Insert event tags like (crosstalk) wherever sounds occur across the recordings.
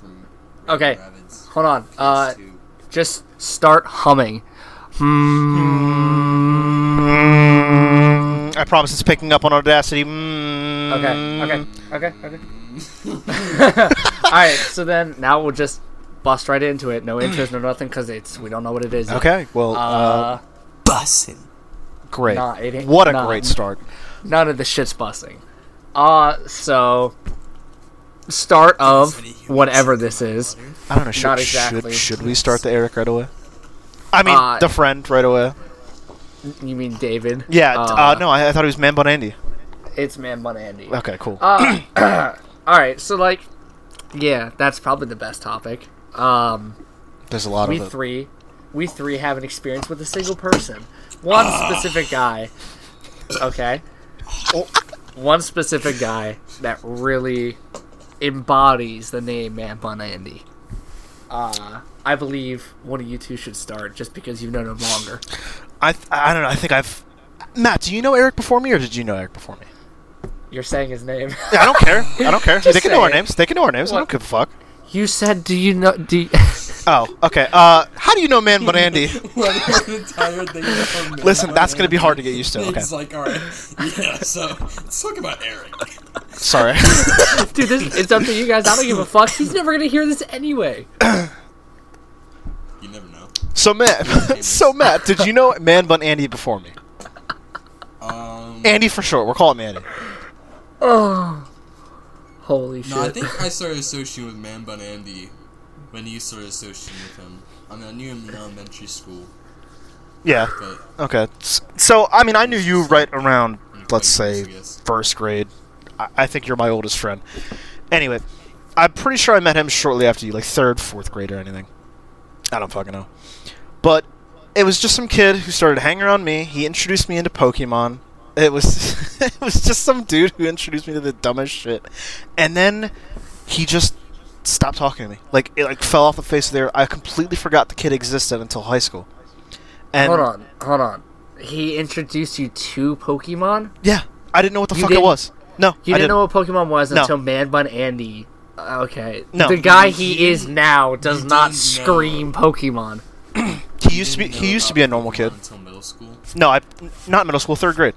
from Okay, Rabbids. hold on. Uh, PS2. just start humming. Mm, I promise it's picking up on Audacity. Mm. Okay, okay, okay, okay. (laughs) All right, so then now we'll just bust right into it. No intros, no nothing, because it's we don't know what it is. yet. Okay, well, uh, Uh, Bussin'. great. nah, it ain't- what a nah. great start. none of the shit's busting. Uh, so start of whatever this is. I don't know. Should, Not exactly. should, should we start the Eric right away? I mean, Uh, the friend right away. You mean David? Yeah. d- Uh, no, I, I thought it was Man Bun Andy. it's Man Bun Andy. Okay, cool. Uh, (coughs) all right, so like, yeah, that's probably the best topic. Um, There's a lot we of it. three, we three have an experience with a single person, one specific guy. Okay, one specific guy that really embodies the name Man Bun Andy. Uh, I believe one of you two should start, just because you've known him longer. I th- I don't know. I think I've. Matt, do you know Eric before me, or did you know Eric before me? You're saying his name. Yeah, I don't care. I don't care. (laughs) they can know our names. They can know our names. I don't give a fuck. you said, "Do you know?" Do you... (laughs) Oh, okay. Uh, how do you know Man Bun Andy? What an entire thing from Man Listen, that's gonna be hard to get used to. (laughs) Okay, It's like, alright, yeah, so, let's talk about Eric. sorry. (laughs) Dude, this, it's up to you guys. I don't give a fuck. He's never gonna hear this anyway. (clears throat) You never know. so Matt, so Matt, did you know Man Bun Andy before me? Um, Andy for short. We're calling him Andy. Oh, holy shit! no, I think I started associating with Man Bun Andy when you started associating with him. I mean, I knew him in elementary school, Yeah. but Okay. So I mean, I knew you right around, let's say, first grade. I, I think you're my oldest friend. Anyway, I'm pretty sure I met him shortly after you, like third, fourth grade or anything. I don't fucking know. But it was just some kid who started hanging around me. He introduced me into Pokemon. It was (laughs) it was just some dude who introduced me to the dumbest shit. And then he just stopped talking to me. Like it like fell off the face of the earth. I completely forgot the kid existed until high school. And hold on, hold on. He introduced you to Pokemon. Yeah, I didn't know what the You fuck it was. No, You I didn't know what Pokemon was No. until Man Bun Andy. Uh, Okay, No. the guy You he is now does you not didn't scream Pokemon. (clears throat) He used to be. He used to be a normal Pokemon kid. until middle school. No, I not middle school, third grade.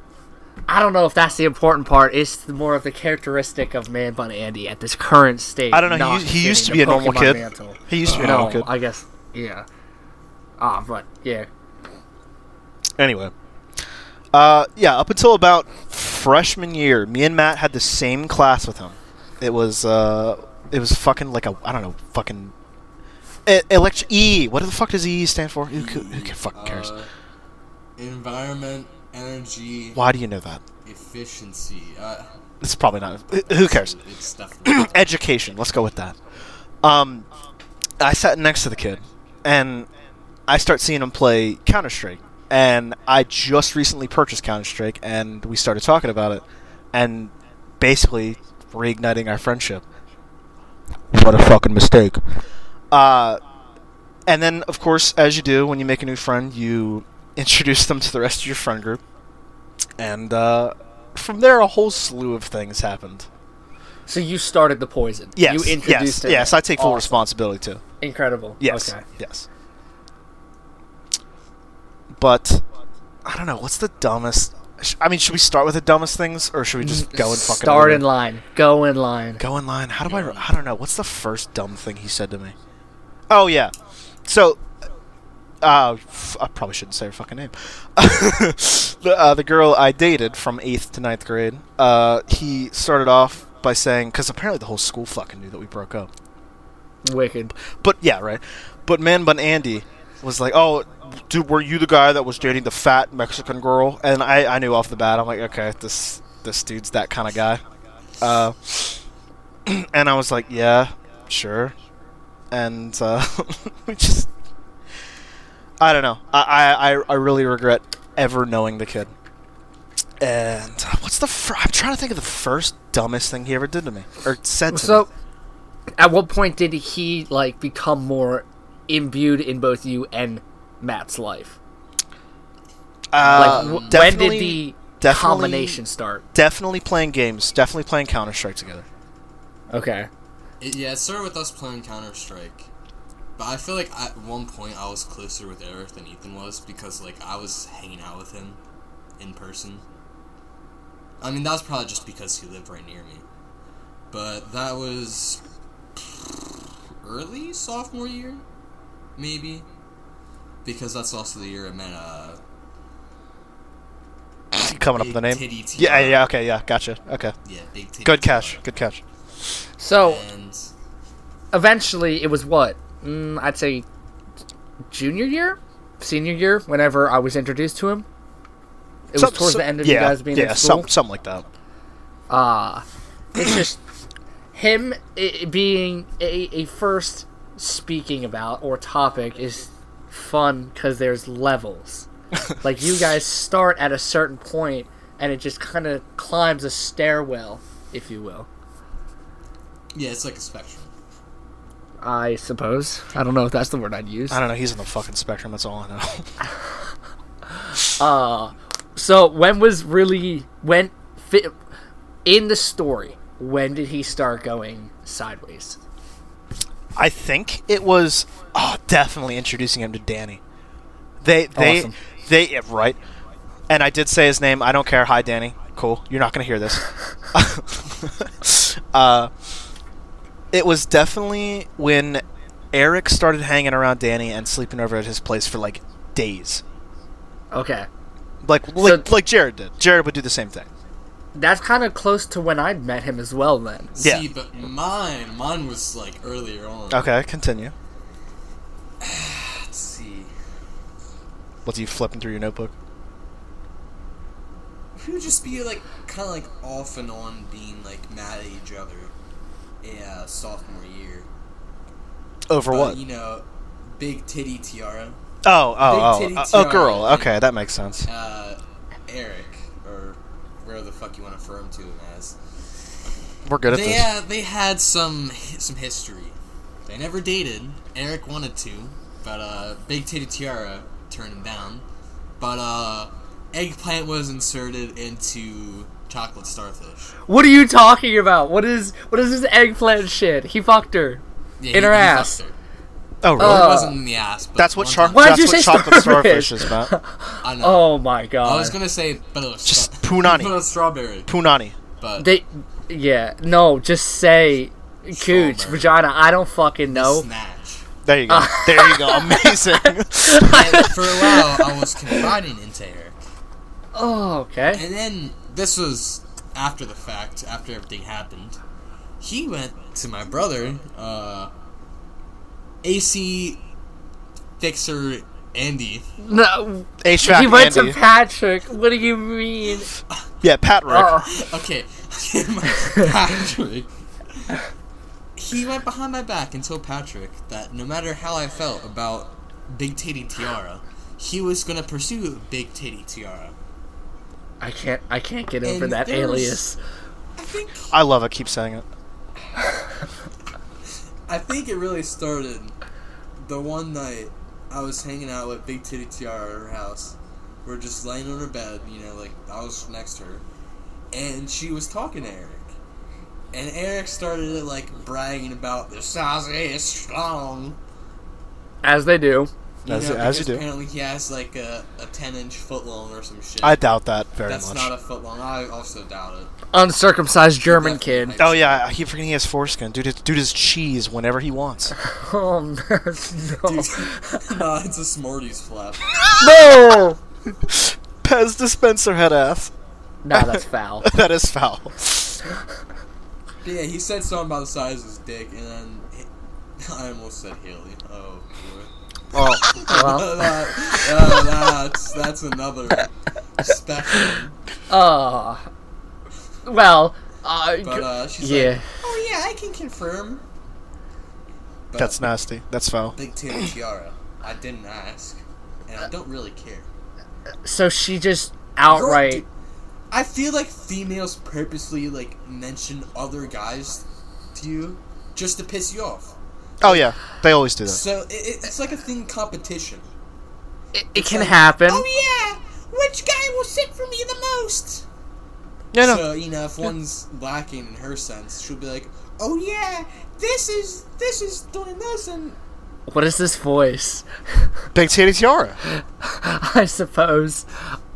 I don't know if that's the important part. It's more of the characteristic of Man Bun Andy at this current state. I don't know, he used- he used to be the a normal kid. mantle. He used to be a normal kid. I guess. Yeah. Ah, but yeah. Anyway, uh, yeah, up until about freshman year, me and Matt had the same class with him. It was uh, it was fucking like a I don't know, fucking. E- elect- e. What the fuck does E stand for? Who, who, who fucking cares? Uh, environment, energy, Why do you know that? efficiency. Uh, It's probably not. Who cares? (clears throat) Education. Let's go with that. Um, I sat next to the kid, and I start seeing him play Counter Strike, and I just recently purchased Counter Strike, and we started talking about it, and basically reigniting our friendship. What a fucking mistake. Uh, and then, of course, as you do when you make a new friend, you introduce them to the rest of your friend group, and uh, from there, a whole slew of things happened. So you started the poison. Yes. You introduced yes. it. Yes, I take full Awesome. responsibility too. Incredible. Yes. Okay. Yes. But I don't know. What's the dumbest? I mean, should we start with the dumbest things, or should we just go and fucking Start in line. Go in line. Go in line. How do I? I don't know. What's the first dumb thing he said to me? Oh yeah. So. Uh, f- I probably shouldn't say her fucking name. (laughs) the uh, the girl I dated from eighth to ninth grade. Uh, he started off by saying because apparently the whole school fucking knew that we broke up. Wicked. But yeah, right. But Man Bun Andy was like, "Oh, dude, were you the guy that was dating the fat Mexican girl?" And I, I knew off the bat. I'm like, "Okay, this this dude's that kind of guy." Uh, (clears throat) and I was like, "Yeah, sure." And uh, (laughs) we just, I don't know. I, I I I really regret ever knowing the kid. And uh, what's the? Fir- I'm trying to think of the first dumbest thing he ever did to me or said to me. So, at what point did he like become more imbued in both you and Matt's life? Uh, Like, w- when did definitely- the combination start? definitely playing games, definitely playing Counter Strike together. Okay. It, yeah, it started with us playing Counter Strike, but I feel like at one point I was closer with Eric than Ethan was because like I was hanging out with him in person. I mean that was probably just because he lived right near me, but that was early sophomore year, maybe, because that's also the year I met uh. Coming up with a name. Big Titty Yeah, yeah, okay, yeah, gotcha. Okay. Yeah, big titty. Good catch. Good catch. So And eventually, it was what? Mm, I'd say junior year, senior year. Whenever I was introduced to him, it was towards some- the end of yeah, you guys being yeah, in school. some, something like that. Ah, it's just him i being a, a first speaking about or topic is fun because there's levels. (laughs) like you guys start at a certain point and it just kind of climbs a stairwell, if you will. yeah, it's like a spectrum. I suppose. I don't know if that's the word I'd use. I don't know. He's in the fucking spectrum. That's all I know. (laughs) Uh, so when was really when in the story? When did he start going sideways? I think it was oh, definitely introducing him to Danny. They they Awesome. they yeah, right. And I did say his name. I don't care. Hi, Danny. Cool. You're not gonna hear this. (laughs) (laughs) uh, it was definitely when Eric started hanging around Danny and sleeping over at his place for like days. Okay, Like like like Jared did. Jared would do the same thing. that's kind of close to when I'd met him as well. Then Yeah. See, but mine, mine was like earlier on. Okay, continue. (sighs) Let's see. What's you flipping through your notebook? We would just be like, kind of like off and on being like mad at each other. Yeah, sophomore year. Over But, what? You know, big titty tiara. Oh, oh, Big titty oh, oh, tiara girl. Okay, that makes sense. Uh, Eric, or where the fuck you want to refer him to him as. We're good at they, this. uh, they had some some history. They never dated. Eric wanted to, but uh, Big Titty Tiara turned him down. But uh, eggplant was inserted into chocolate starfish. what are you talking about? What is what is this eggplant shit? He fucked her. Yeah, In her ass. her. Oh, really? It Uh, wasn't in the ass. But that's what one char- Why'd That's you what say chocolate starfish? starfish is about. (laughs) I know. Oh my god. I was gonna say, but it was Just stra- (laughs) punani. but it was strawberry. Punani. But They, yeah, no, just say cooch, Strawberry. vagina. I don't fucking know. snatch. There you go. (laughs) there you go. Amazing. For a while, I was confiding into Eric. Oh, okay. And then this was after the fact, after everything happened. He went to my brother, uh, AC fixer Andy. No, HVAC he went Andy. to Patrick. What do you mean? yeah, Patrick. Oh, Okay, (laughs) my- Patrick. He went behind my back and told Patrick that no matter how I felt about Big Titty Tiara, he was gonna pursue Big Titty Tiara. I can't. I can't get over And that alias. I think I love it. Keep saying it. (laughs) I think it really started the one night I was hanging out with Big Titty Tiara at her house. We're just laying on her bed, you know, like I was next to her, and she was talking to Eric, and Eric started like bragging about the size of is strong. As they do. You As- know, as you do. Apparently, he has like a, a ten inch foot long or some shit. I doubt that very much. That's much. not a foot long. I also doubt it. Uncircumcised German kid. Oh yeah, I keep forgetting he has foreskin. Dude, dude is cheese whenever he wants. (laughs) Oh no! (laughs) no, it's a Smarties flap. no! (laughs) Pez dispenser head ass. Nah, that's foul. that is foul. But yeah, he said something about the size of his dick, and then I almost said Haley. Oh boy. Oh, Well, that, uh, that's that's another spectrum. uh, well, uh, But uh, she's yeah. like, oh yeah, I can confirm. But that's nasty. That's foul. Big Titty Tiara. I didn't ask, and I don't really care. So she just Girl, outright. dude, I feel like females purposely like mention other guys to you just to piss you off. Oh yeah, they always do that. So it, it- it's like a thing competition. It, it can like, happen. Oh yeah, which guy will sit for me the most? Yeah, no. So you know, if one's lacking in her sense, she'll be like, oh yeah, this is this is doing this and What is this voice? (laughs) Big Titty Tiara. I suppose.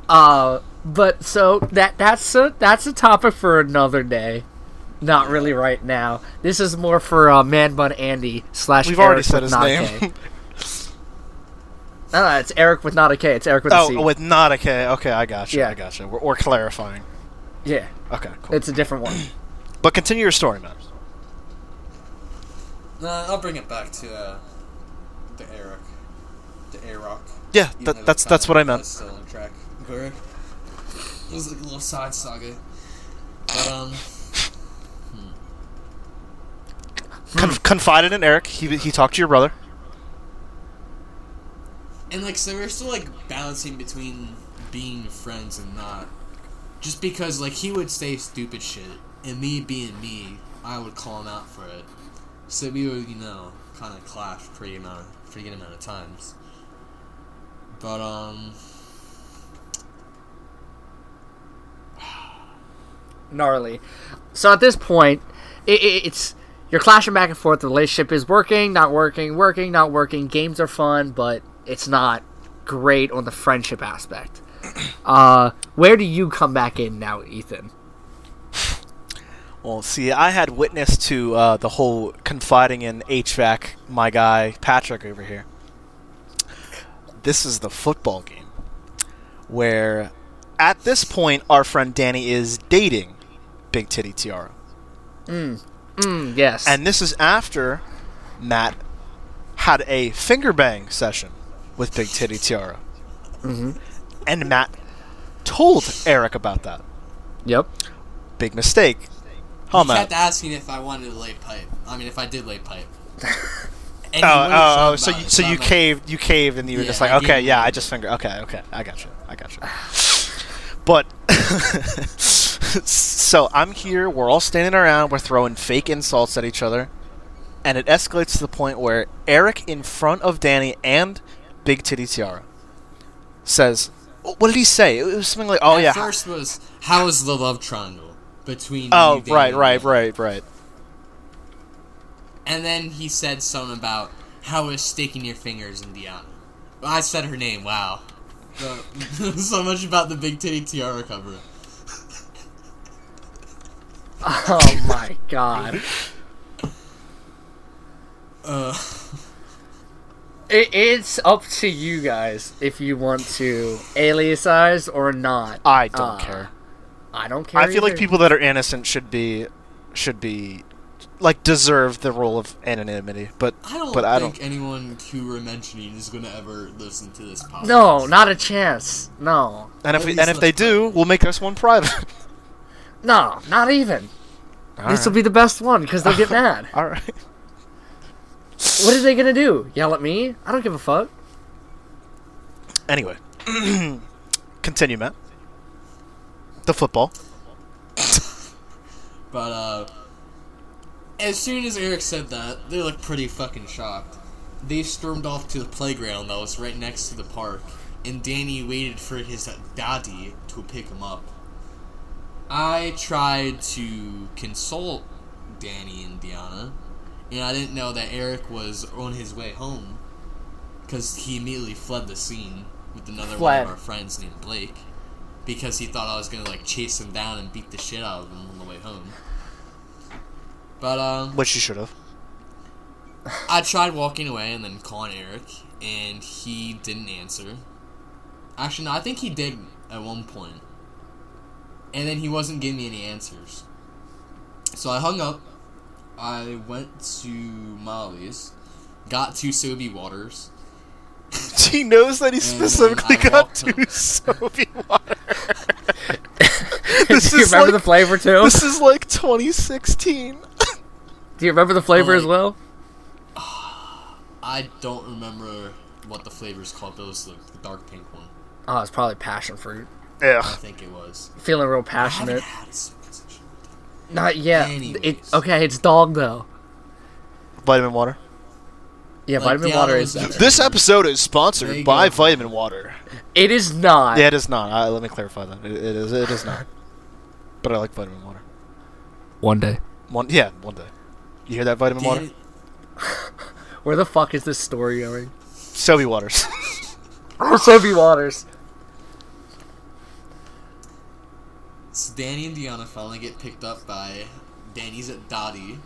Uh, but so that that's a that's a topic for another day. Not really right now. This is more for uh, Man Bun Andy slash. We've Eric already said with his name. K. (laughs) No, no, it's Eric with not a K. It's Eric with a C. oh, with not a K. Okay, I got you. Yeah. I got you. We're, we're clarifying. yeah, Okay, cool. it's a different one. (clears throat) but continue your story, man. Nah, I'll bring it back to uh, the Eric, the Arock. Yeah, that, that's that's what I meant. Still on track. Correct. It was like a little side saga, but um, Con- confided in Eric. He he talked to your brother. and like so we're still like balancing between being friends and not. Just because like he would say stupid shit, and me being me, I would call him out for it. So we would, you know, kind of clash pretty amount, pretty good amount of times. But um, gnarly. So at this point, it, it, it's you're clashing back and forth. The relationship is working, not working, working, not working. Games are fun, but it's not great on the friendship aspect. (clears throat) Uh, where do you come back in now, Ethan? Well, see, I had witness to uh, the whole confiding in HVAC, my guy Patrick over here. This is the football game where, at this point, our friend Danny is dating Big Titty Tiara. Mm, yes. And this is after Matt had a finger bang session with Big Titty Tiara. hmm And Matt told Eric about that. Yep. Big mistake. Huh, he kept asking if I wanted to lay pipe. I mean, if I did lay pipe. (laughs) And Oh, oh, oh, so you, it, so I'm you like, caved, you caved, and you were Yeah, just like, I okay, yeah, I just finger, okay, okay, I got you, I got you. But (laughs) (laughs) so I'm here, we're all standing around, we're throwing fake insults at each other, and it escalates to the point where Eric, in front of Danny and Big Titty Tiara, says, "What did he say?" It was something like, "Oh At yeah, First was how is the love triangle between? oh you, right, right, right, right." And then he said something about how is sticking your fingers in Diana. Well, I said her name. Wow. So, (laughs) so much about the big titty tiara cover. Oh my god. Uh, It, it's up to you guys if you want to aliasize or not. I don't Uh, care. I don't care. I feel like people that are innocent should be, should be, like deserve the role of anonymity. But I don't But I think anyone who we're mentioning is going to ever listen to this podcast. No, not a chance. No. and if we, and if they do, we'll make this one private. (laughs) No, not even. This will be the best one because they'll get (laughs) mad. All right. What are they gonna do? Yell at me? I don't give a fuck. Anyway, (clears throat) continue, Matt. The football. (laughs) But uh, as soon as Eric said that, they looked pretty fucking shocked. They stormed off to the playground that was right next to the park, and Danny waited for his daddy to pick him up. I tried to consult Danny and Diana, and I didn't know that Eric was on his way home, because he immediately fled the scene with another one of our friends named Blake, because he thought I was gonna like chase him down and beat the shit out of him on the way home. But um, Which you should have. I tried walking away and then calling Eric, and he didn't answer. Actually, no, I think he did at one point. And then he wasn't giving me any answers. So I hung up. I went to Molly's, got two Sobe waters. (laughs) She knows that he specifically got two home. soapy (laughs) water. This Do you is remember like- the flavor too? This is like 2016. (laughs) Do you remember the flavor as well? I don't remember what the flavor is called, but it was the, the dark pink one. Oh, it's probably passion fruit. I think it was. Feeling real I passionate. had a Sobe in such a long time. Not yet. It, okay, it's dog though. Vitamin water. Yeah, Like, vitamin water is better. This episode is sponsored by go. Vitamin Water. It is not. Yeah, it is not. Uh, let me clarify that. It, it is. It is not. But I like Vitamin Water. One day. One. Yeah, one day. You hear that vitamin water? (laughs) Where the fuck is this story going? Soapy waters. (laughs) Soapy Waters. So Danny and Diana finally get picked up by Danny's at Dottie.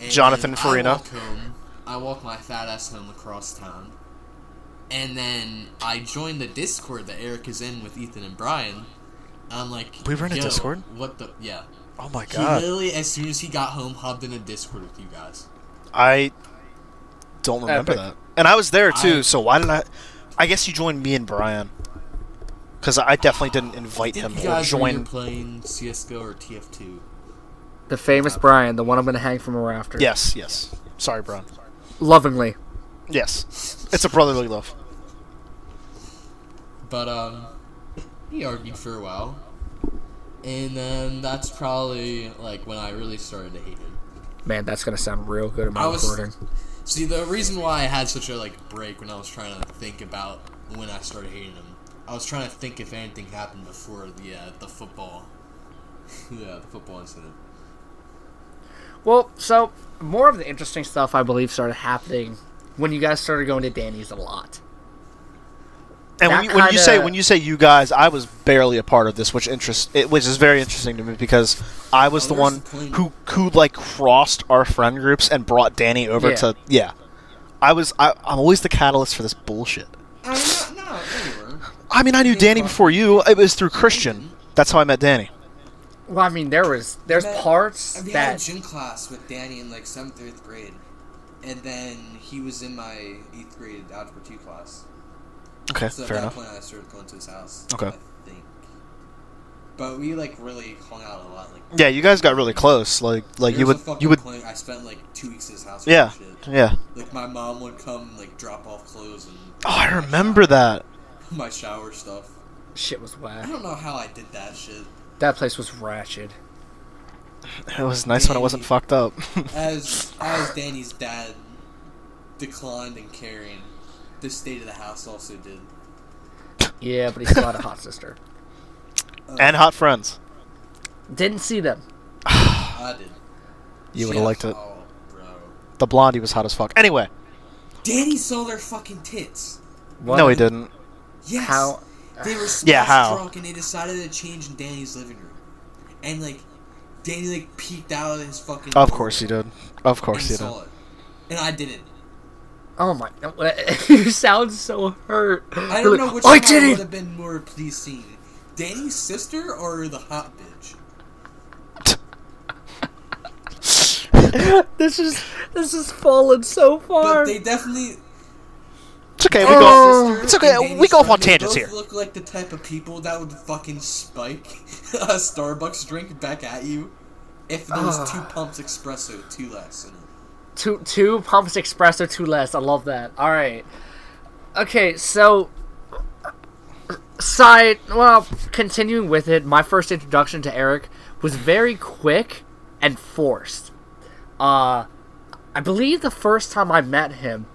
And Jonathan then Farina. I walk home. I walk my fat ass home across town. And then I join the Discord that Eric is in with Ethan and Brian. I'm like, We were in a Discord? What the? Yeah. oh my god. He literally, as soon as he got home, hopped in a Discord with you guys. I don't remember Epic. that. And I was there too, I- so why did I? I guess you joined me and Brian. Because I definitely didn't invite him think you or guys were either join. playing CS:GO or TF2. The famous Brian, the one I'm gonna hang from a rafter. Yes, yes. Sorry, Brian. Lovingly. Yes, it's a brotherly love. But um, he argued for a while, and then that's probably like when I really started to hate him. Man, that's gonna sound real good in my I was- recording. See, the reason why I had such a like break when I was trying to think about when I started hating him, I was trying to think if anything happened before the uh, the football, (laughs) yeah, the football incident. Well, so more of the interesting stuff I believe started happening when you guys started going to Danny's a lot. And when you, when you say when you say you guys, I was barely a part of this, which interest it, which is very interesting to me because I was Oh, the one the who who like crossed our friend groups and brought Danny over Yeah. to yeah. I was I, I'm always the catalyst for this bullshit. I mean. I knew Danny before you. It was through Christian. That's how I met Danny. Well, I mean, there was there's But parts We had a that gym class with Danny in like seventh, eighth grade, and then he was in my eighth grade algebra two class. Okay, So at fair that enough. point, I started going to his house. Okay. I think. But we like really hung out a lot. Like Yeah, you guys got really close. Like like you would a you would point I spent like two weeks at his house. yeah shit. yeah. Like my mom would come like drop off clothes and. Oh, I remember that. (laughs) My shower stuff. shit was I don't know how I did that shit. That place was ratchet. It was nice when it wasn't fucked up. (laughs) As as Danny's dad declined in caring, the state of the house also did. Yeah, but he still had a hot sister. Uh, (laughs) and hot friends. Didn't see them. (sighs) I did. You would have liked it. Oh, bro. The blondie was hot as fuck. Anyway, Danny saw their fucking tits. What? no, he didn't. Yes. How? They were smashed (sighs) Yeah, how? drunk and they decided to change in Danny's living room. And like, Danny like peeked out of his fucking. Of course he did. Of course he did. it. And I didn't. Oh my! (laughs) you sound so hurt. I don't know which I one did would have been more pleasing. Danny's sister or the hot bitch? (laughs) this is this is fallen so far. But they definitely. It's okay. We Oh. go. Sister It's okay. We go off on tangents here. Look like the type of people that would fucking spike (laughs) a Starbucks drink back at you if there was Ah. two pumps espresso, two less in it. two two pumps espresso, two less. I love that. All right. Okay, so side. Well, continuing with it, my first introduction to Eric was very quick and forced. Uh, I believe the first time I met him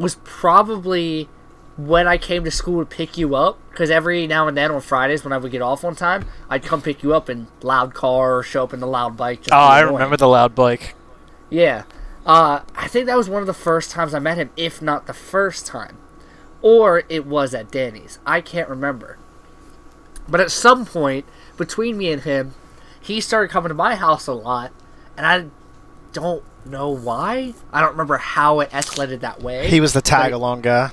was probably when I came to school to pick you up. Because every now and then on Fridays when I would get off on time, I'd come pick you up in loud car or show up in the loud bike. Oh, I annoying. remember the loud bike. Yeah. Uh, I think that was one of the first times I met him, if not the first time. Or it was at Danny's. I can't remember. But at some point, between me and him, he started coming to my house a lot, and I don't know why. I don't remember how it escalated that way. He was the tag along guy.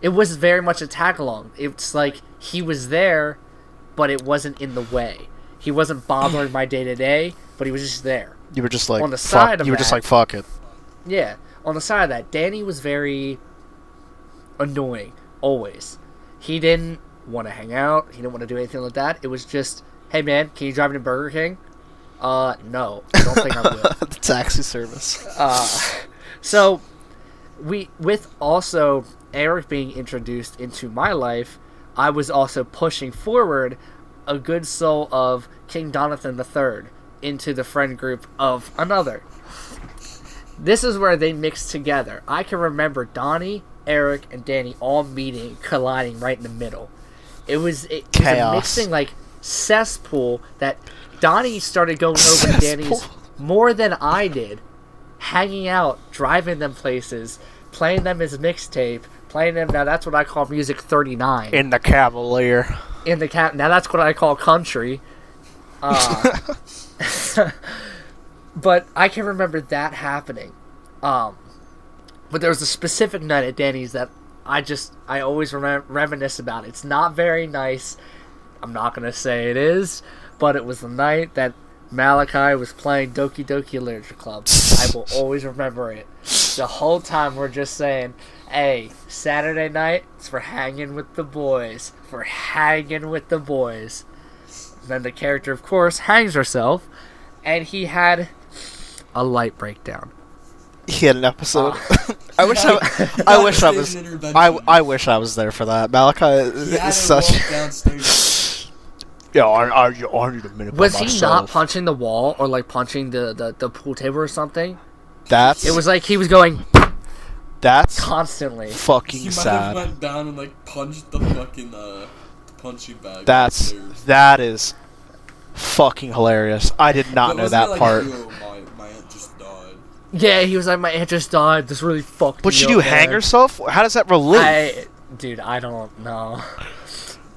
It was very much a tag along. It's like he was there, but it wasn't in the way. He wasn't bothering my day to day, but he was just there. You were just like On the fuck. side of you were just like fuck it. Yeah. On the side of that, Danny was very annoying. Always. He didn't want to hang out. He didn't want to do anything like that. It was just, hey man, can you drive me to Burger King? Uh, no. I don't think I will. (laughs) the taxi service. Uh, so we with also Eric being introduced into my life, I was also pushing forward a good soul of King Donathan III into the friend group of another. This is where they mixed together. I can remember Donnie, Eric, and Danny all meeting, colliding right in the middle. It was it was a Chaos. mixing like cesspool that Donnie started going over to (laughs) Danny's more than I did. hanging out, driving them places, playing them his mixtape, playing them. Now that's what I call music 39 In the Cavalier. in the cat. Now that's what I call country. (laughs) Uh, (laughs) but I can remember that happening. Um, but there was a specific night at Danny's that I just I always rem- reminisce about. It's not very nice. I'm not gonna say it is, but it was the night that Malachi was playing Doki Doki Literature Club. I will always remember it. The whole time we're just saying, "Hey, Saturday night it's for hanging with the boys, for hanging with the boys." Then the character, of course, hangs herself, and he had a light breakdown. He had an episode. Ah. (laughs) I wish I, (laughs) I wish I was. I, I wish I was there for that. Malachi He had is to such. Walk downstairs. Yeah, I, I, I need a minute. by Was he not punching the wall or like punching the, the, the pool table or something? That's It was like he was going that's constantly. fucking He might have sad. went down and like punched the fucking uh, punching bag. That's that is fucking hilarious. I did not But know that like, part. My, my aunt just died. Yeah, he was like, my aunt just died. This really fucked Would me she up, do hang man." herself? How does that relate? I, dude, I don't know.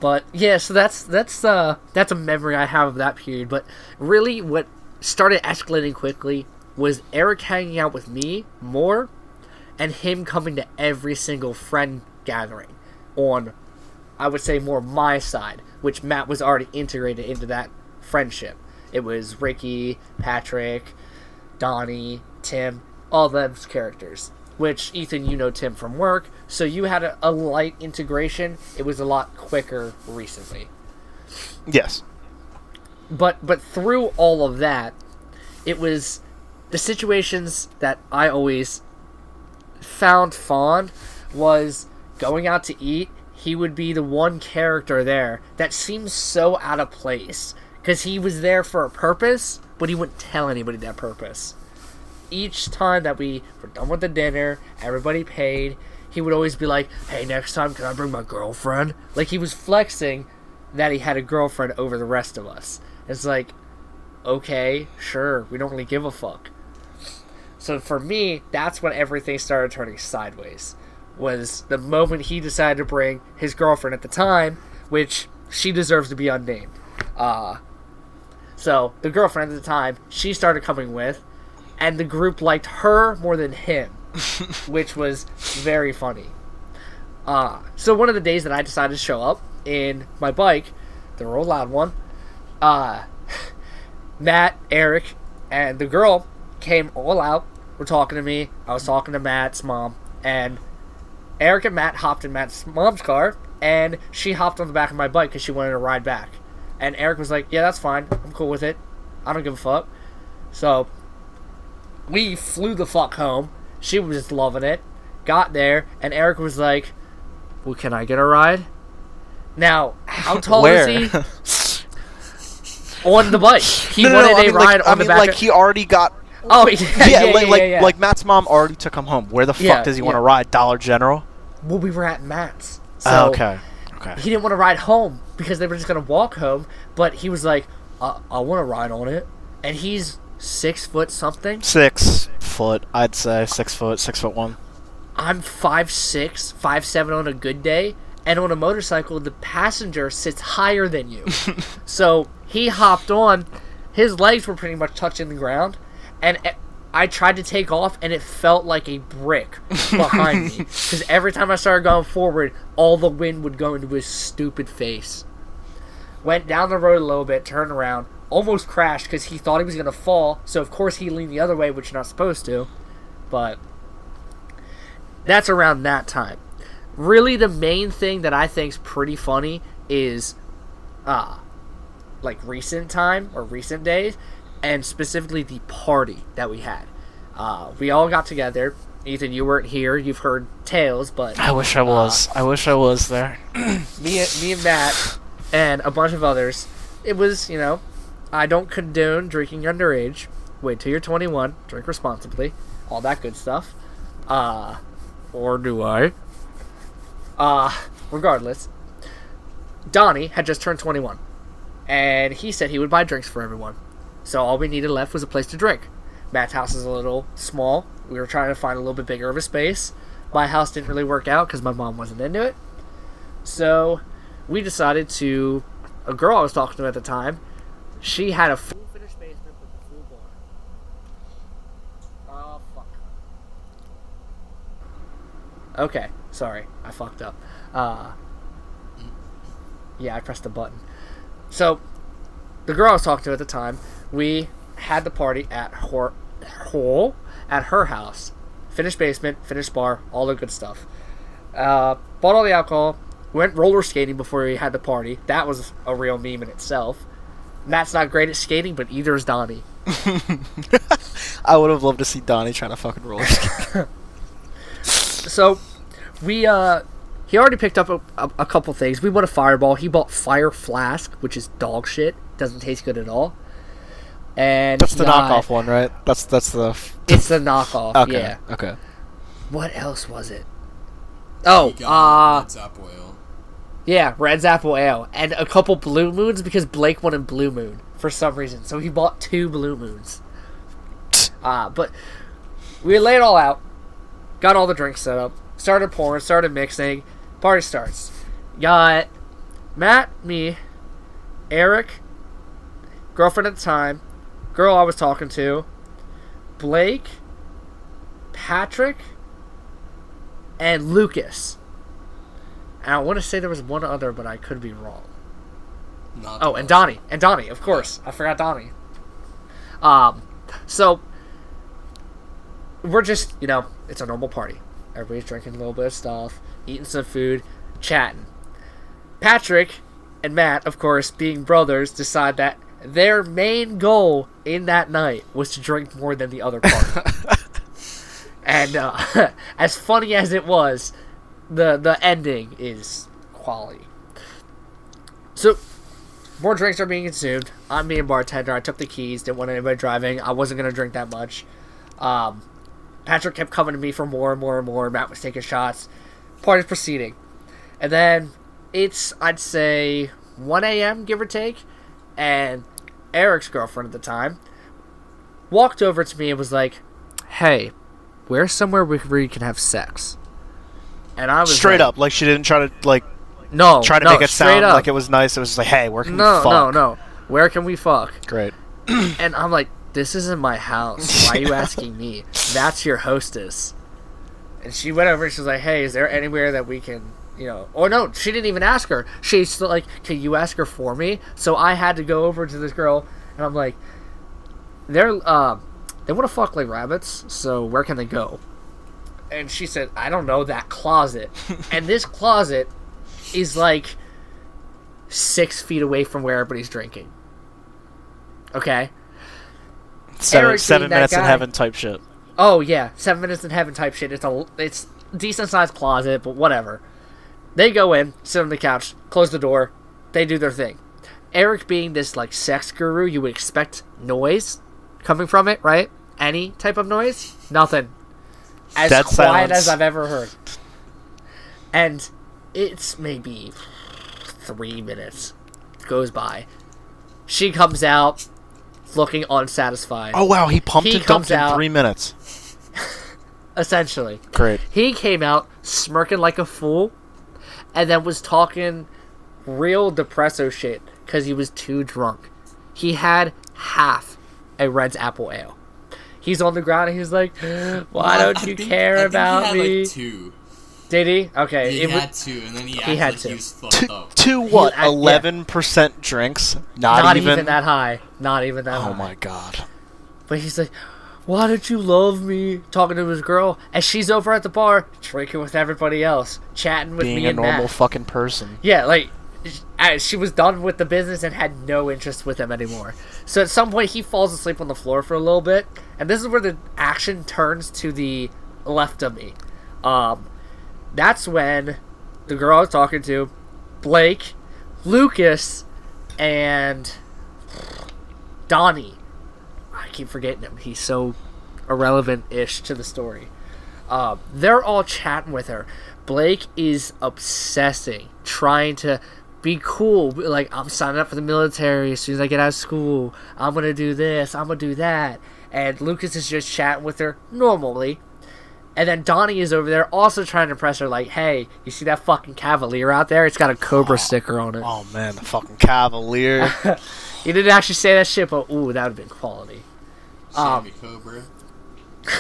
But yeah, so that's that's uh that's a memory I have of that period. But really, what started escalating quickly was Eric hanging out with me more, and him coming to every single friend gathering on, I would say more my side, which Matt was already integrated into that friendship. It was Ricky, Patrick, Donnie, Tim, all those characters. Which Ethan, you know Tim from work, so you had a, a light integration. It was a lot quicker recently. yes. But but through all of that, it was the situations that I always found fond was going out to eat. He would be the one character there that seems so out of place because he was there for a purpose, but he wouldn't tell anybody that purpose. Each time that we were done with the dinner, everybody paid. He would always be like, "Hey, next time can I bring my girlfriend?" Like he was flexing that he had a girlfriend over the rest of us. It's like, okay, sure, we don't really give a fuck. So for me, that's when everything started turning sideways. Was the moment he decided to bring his girlfriend at the time, which she deserves to be unnamed. Uh, so the girlfriend at the time, she started coming with, and the group liked her more than him, (laughs) which was very funny. Uh, so one of the days that I decided to show up in my bike, the real loud one, uh, (laughs) Matt, Eric, and the girl came all out. Were talking to me. I was talking to Matt's mom, and Eric and Matt hopped in Matt's mom's car, and she hopped on the back of my bike because she wanted to ride back. And Eric was like, "Yeah, that's fine. I'm cool with it. I don't give a fuck." So we flew the fuck home. She was just loving it. Got there, and Eric was like, "Well, can I get a ride?" Now, how (laughs) tall is he? (laughs) on the bike. He no, no, wanted no, I a mean, ride like, on I mean, back. like he already got. oh, (laughs) yeah, Yeah, yeah, like yeah, like, yeah. like Matt's mom already took him home. Where the fuck does he want to ride? Dollar General. well, we were at Matt's. Oh, so Oh, okay. Okay. He didn't want to ride home because they were just gonna walk home. But he was like, uh, "I, I want to ride on it," and he's six foot something. Six foot, I'd say six foot, six foot one. I'm five six, five seven on a good day, and on a motorcycle, the passenger sits higher than you. (laughs) so he hopped on. His legs were pretty much touching the ground, and I tried to take off, and it felt like a brick behind me. (laughs) Because every time I started going forward, all the wind would go into his stupid face. Went down the road a little bit, turned around, almost crashed because he thought he was gonna fall. So of course he leaned the other way, which you're not supposed to. But that's around that time. Really, the main thing that I think's pretty funny is, uh, like recent time or recent days, and specifically the party that we had. Uh, we all got together. Ethan, you weren't here. You've heard tales, but I wish I was. I wish I was there. (clears throat) me, me and Matt and a bunch of others. It was, you know, I don't condone drinking underage. Wait till you're 21. Drink responsibly. All that good stuff. Uh, or do I? Uh, regardless, Donnie had just turned 21, and he said he would buy drinks for everyone. So all we needed left was a place to drink. Matt's house is a little small. We were trying to find a little bit bigger of a space. My house didn't really work out because my mom wasn't into it. So we decided to. A girl I was talking to at the time, she had a full finished basement with a full bar. Oh fuck. Okay, sorry, I fucked up. Uh, yeah, I pressed the button. So, the girl I was talking to at the time, we had the party at her, her at her house. Finished basement, finished bar, all the good stuff. Uh, bought all the alcohol. Went roller skating before we had the party. That was a real meme in itself. Matt's not great at skating, but either is Donnie. (laughs) I would have loved to see Donnie trying to fucking roller skate. (laughs) So, we uh, he already picked up a, a, a couple things. We bought a fireball. He bought fire flask, which is dog shit. Doesn't taste good at all. And That's the he got- knockoff one, right? That's that's the. f- It's the knockoff. Okay. Yeah. Okay. What else was it? Oh, You got uh, Red's Apple Ale. Yeah, Red's Apple Ale and a couple Blue Moons because Blake wanted Blue Moon for some reason, so he bought two Blue Moons. Uh, (laughs) but we laid it all out, got all the drinks set up, started pouring, started mixing, party starts. Got Matt, me, Eric, girlfriend at the time, girl I was talking to, Blake, Patrick, and Lucas. And I want to say there was one other, but I could be wrong. Not Oh, and. Donnie, and Donnie, of course. I forgot Donnie. Um, so we're just, you know, it's a normal party. Everybody's drinking a little bit of stuff, eating some food, chatting. Patrick and Matt, of course, being brothers, decide that their main goal in that night was to drink more than the other party. (laughs) and uh, (laughs) as funny as it was, the the ending is quality. So more drinks are being consumed. I'm being bartender. I took the keys. Didn't want anybody driving. I wasn't gonna drink that much. Um, Patrick kept coming to me for more and more and more. Matt was taking shots. Party's proceeding, and then it's I'd say 1 a.m. give or take, and Eric's girlfriend at the time walked over to me and was like, "Hey, where's somewhere where you can have sex?" And I was Straight like, up, like she didn't try to like no, try to no, make it sound up. like it was nice. It was just like, hey, where can no, we fuck? no, no. no. Where can we fuck? Great. (clears throat) And I'm like, this isn't my house. Why are you (laughs) asking me? That's your hostess. And she went over and she was like, hey, is there anywhere that we can, you know? Or no, she didn't even ask her. She's like, can you ask her for me? So I had to go over to this girl and I'm like, they're, uh, they want to fuck like rabbits, so where can they go? And she said, I don't know, that closet. (laughs) and this closet is like six feet away from where everybody's drinking. Okay? Seven, Eric seven minutes in heaven type shit. Oh yeah, seven minutes in heaven type shit. It's a it's decent sized closet, but whatever. They go in, sit on the couch, close the door. They do their thing. Eric, being this like sex guru, you would expect noise coming from it, right? Any type of noise, nothing. As Dead quiet silence. as I've ever heard. And it's maybe three minutes goes by. She comes out looking unsatisfied. Oh wow, he pumped He and dumped in out- three minutes. (laughs) essentially. Great. He came out smirking like a fool, and then was talking real depresso shit because he was too drunk. He had half a Red's Apple Ale. He's on the ground and he's like, (gasps) "Why I- don't I you think- care I think about he had, me?" Like two. Did he? Okay. He it wa- had two, and then he, he had like two. he Two, two what? He- I- yeah. Eleven percent drinks. Not, not, even. even, that high. Not even that oh high. oh my god. But he's like, "Why don't you love me?" Talking to his girl, and she's over at the bar drinking with everybody else, chatting with me. Being me a and normal Matt. fucking person. Yeah, like she was done with the business and had no interest with him anymore. So at some point he falls asleep on the floor for a little bit, and this is where the action turns to the left of me. Um, that's when the girl I was talking to, Blake, Lucas, and Donnie. I keep forgetting him. He's so irrelevant-ish to the story. Um, they're all chatting with her. Blake is obsessing, trying to be cool. Like, I'm signing up for the military as soon as I get out of school. I'm gonna do this. I'm gonna do that. and Lucas is just chatting with her normally. And then Donnie is over there also trying to impress her, like, hey, you see that fucking Cavalier out there? It's got a Cobra sticker on it. Oh man, the fucking Cavalier. (laughs) He didn't actually say that shit, but ooh, that would have been quality. Um, Cobra. (laughs)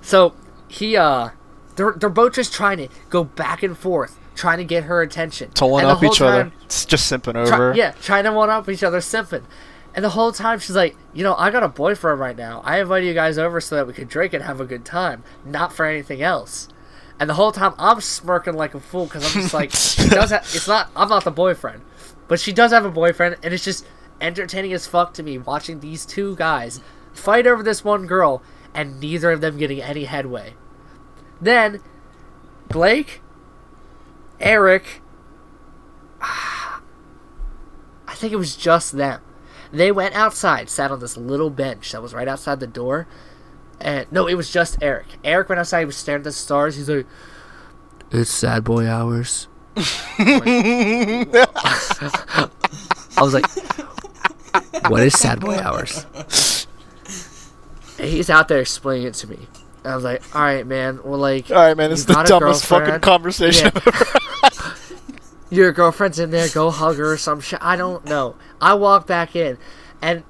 So he uh they're they're both just trying to go back and forth, trying to get her attention. to one up each other. It's just simping try- over. yeah, trying to one up each other, simping. And the whole time she's like, you know, I got a boyfriend right now. I invited you guys over so that we could drink and have a good time, not for anything else. And the whole time I'm smirking like a fool because I'm just like, she (laughs) does. Ha- it's not. I'm not the boyfriend, but she does have a boyfriend, and it's just entertaining as fuck to me watching these two guys fight over this one girl, and neither of them getting any headway. Then Blake, Eric, I think it was just them. They went outside, sat on this little bench that was right outside the door. And no, it was just Eric. Eric went outside, he was staring at the stars. He's like, It's sad boy hours. (laughs) I was like, What is sad boy hours? And he's out there explaining it to me. And I was like, Alright, man, well, like, All right, man. It's the dumbest fucking conversation. Yeah. I've ever your girlfriend's in there, go hug her or some shit. I don't know. I walk back in, and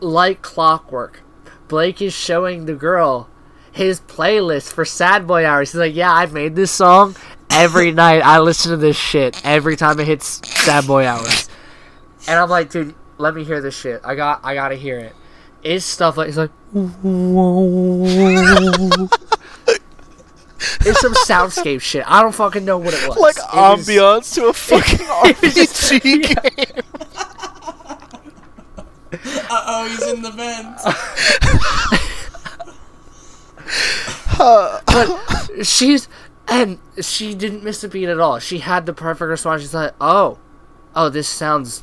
like clockwork, Blake is showing the girl his playlist for Sad Boy Hours. He's like, Yeah, I made this song every (laughs) night. I listen to this shit every time it hits Sad Boy Hours. And I'm like, dude, let me hear this shit. I got I gotta hear it. It's stuff like it's like (laughs) (laughs) It's some soundscape shit. I don't fucking know what it was. like It was- ambiance to a fucking (laughs) RPG (laughs) game. Uh oh, he's in the vent. but she's and she didn't miss a beat at all. She had the perfect response. She's like, "Oh, oh, this sounds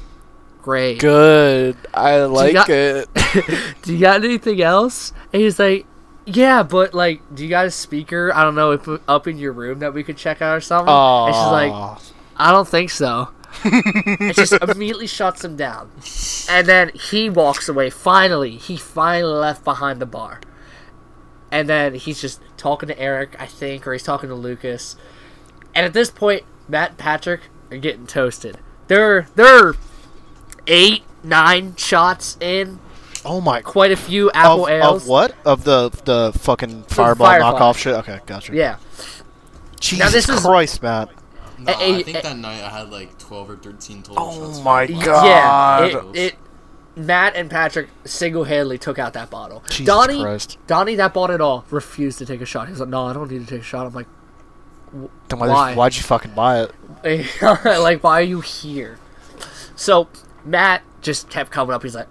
great. Good. I like got- it. (laughs) Do you got anything else?" And he's like, "Yeah, but like, do you got a speaker? I don't know, if up in your room that we could check out or something." And she's like, "I don't think so." (laughs) and just immediately shuts him down. And then he walks away. Finally, he finally left behind the bar. And then he's just talking to Eric, I think, or he's talking to Lucas. And at this point, Matt and Patrick are getting toasted. They're they're eight, nine shots in, oh my. quite a few apple Of, ales. of what? Of the the fucking fireball Firefly. knockoff shit. Okay, gotcha. Yeah. Jesus this is- Christ, Matt. No, I think eh, that night I had like 12 or 13 total Oh shots. Oh my God. Yeah, it, it Matt and Patrick single-handedly took out that bottle. Jesus Donnie, Christ. Donnie, that bought it all, refused to take a shot. He was like, "No, I don't need to take a shot." I'm like, Then why? Why? Why'd you fucking buy it? (laughs) like, why are you here? So Matt just kept coming up. He's like,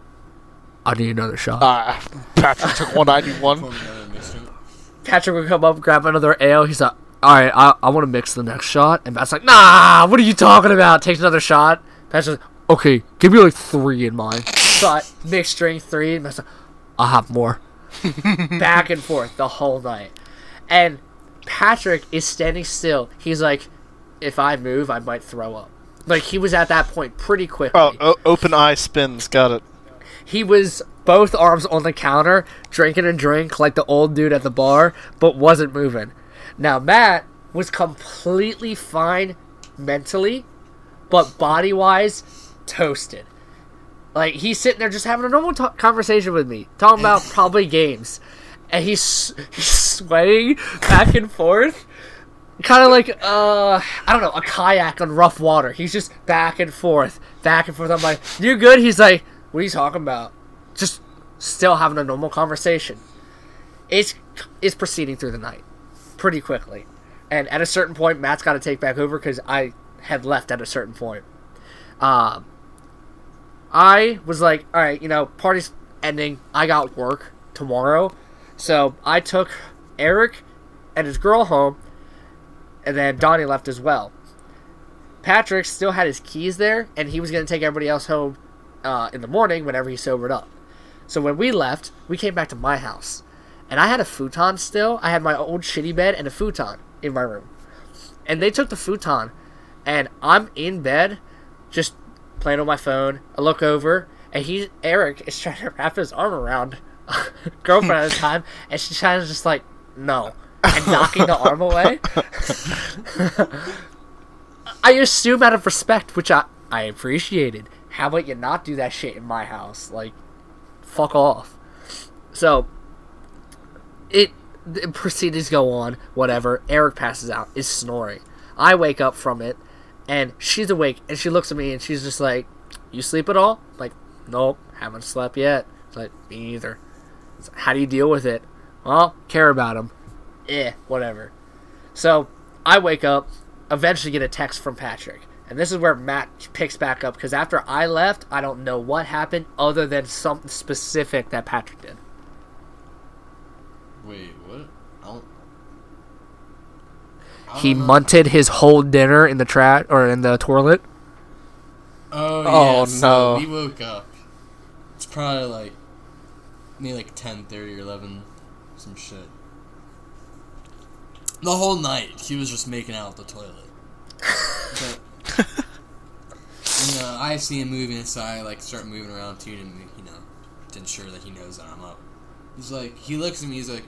I need another shot. Ah, Patrick took 191. Pour (laughs) me another. Patrick would come up, grab another ale. He's like, All right, I, I want to mix the next shot. And Matt's like, Nah, what are you talking about? Takes another shot. Patrick's like, Okay, give me like three in mine. So I mixed drink three. And Matt's like, I'll have more. (laughs) Back and forth the whole night. And Patrick is standing still. He's like, If I move, I might throw up. Like he was at that point pretty quickly. Oh, o- open eye spins. Got it. He was both arms on the counter, drinking a drink like the old dude at the bar, but wasn't moving. Now Matt was completely fine mentally, but body wise, toasted. Like he's sitting there just having a normal t- conversation with me, talking about (laughs) probably games, and he's he's swaying back and forth, kind of like uh I don't know a kayak on rough water. He's just back and forth, back and forth. I'm like, you good? He's like, what are you talking about? Just still having a normal conversation. It's it's proceeding through the night pretty quickly, and at a certain point, Matt's got to take back over because I had left at a certain point. Um, I was like, all right, you know, party's ending. I got work tomorrow, so I took Eric and his girl home, and then Donnie left as well. Patrick still had his keys there, and he was going to take everybody else home uh, in the morning whenever he sobered up. So when we left, we came back to my house, and I had a futon still. I had my old shitty bed and a futon in my room, and they took the futon, and I'm in bed, just playing on my phone. I look over, and he Eric is trying to wrap his arm around (laughs) girlfriend at the time, and she's kind of just like no, and knocking the arm away. (laughs) (laughs) I assume out of respect, which I I appreciated. How about you not do that shit in my house? Like, fuck off. So it the proceedings go on. Whatever. Eric passes out. Is snoring. I wake up from it, and she's awake, and she looks at me, and she's just like, "You sleep at all?" Like, nope, haven't slept yet. It's like me either. How do you deal with it? Well, care about him. Eh, whatever. So I wake up, eventually get a text from Patrick. And this is where Matt picks back up because after I left, I don't know what happened other than something specific that Patrick did. Wait, what? I don't. I He know. munted his whole dinner in the trash or in the toilet. Oh, Oh, yeah, so no. We woke up. It's probably like maybe like ten thirty or eleven, some shit. The whole night he was just making out the toilet. but I see him moving, so I like start moving around too, and you know, to ensure that he knows that I'm up. He's like, he looks at me, he's like,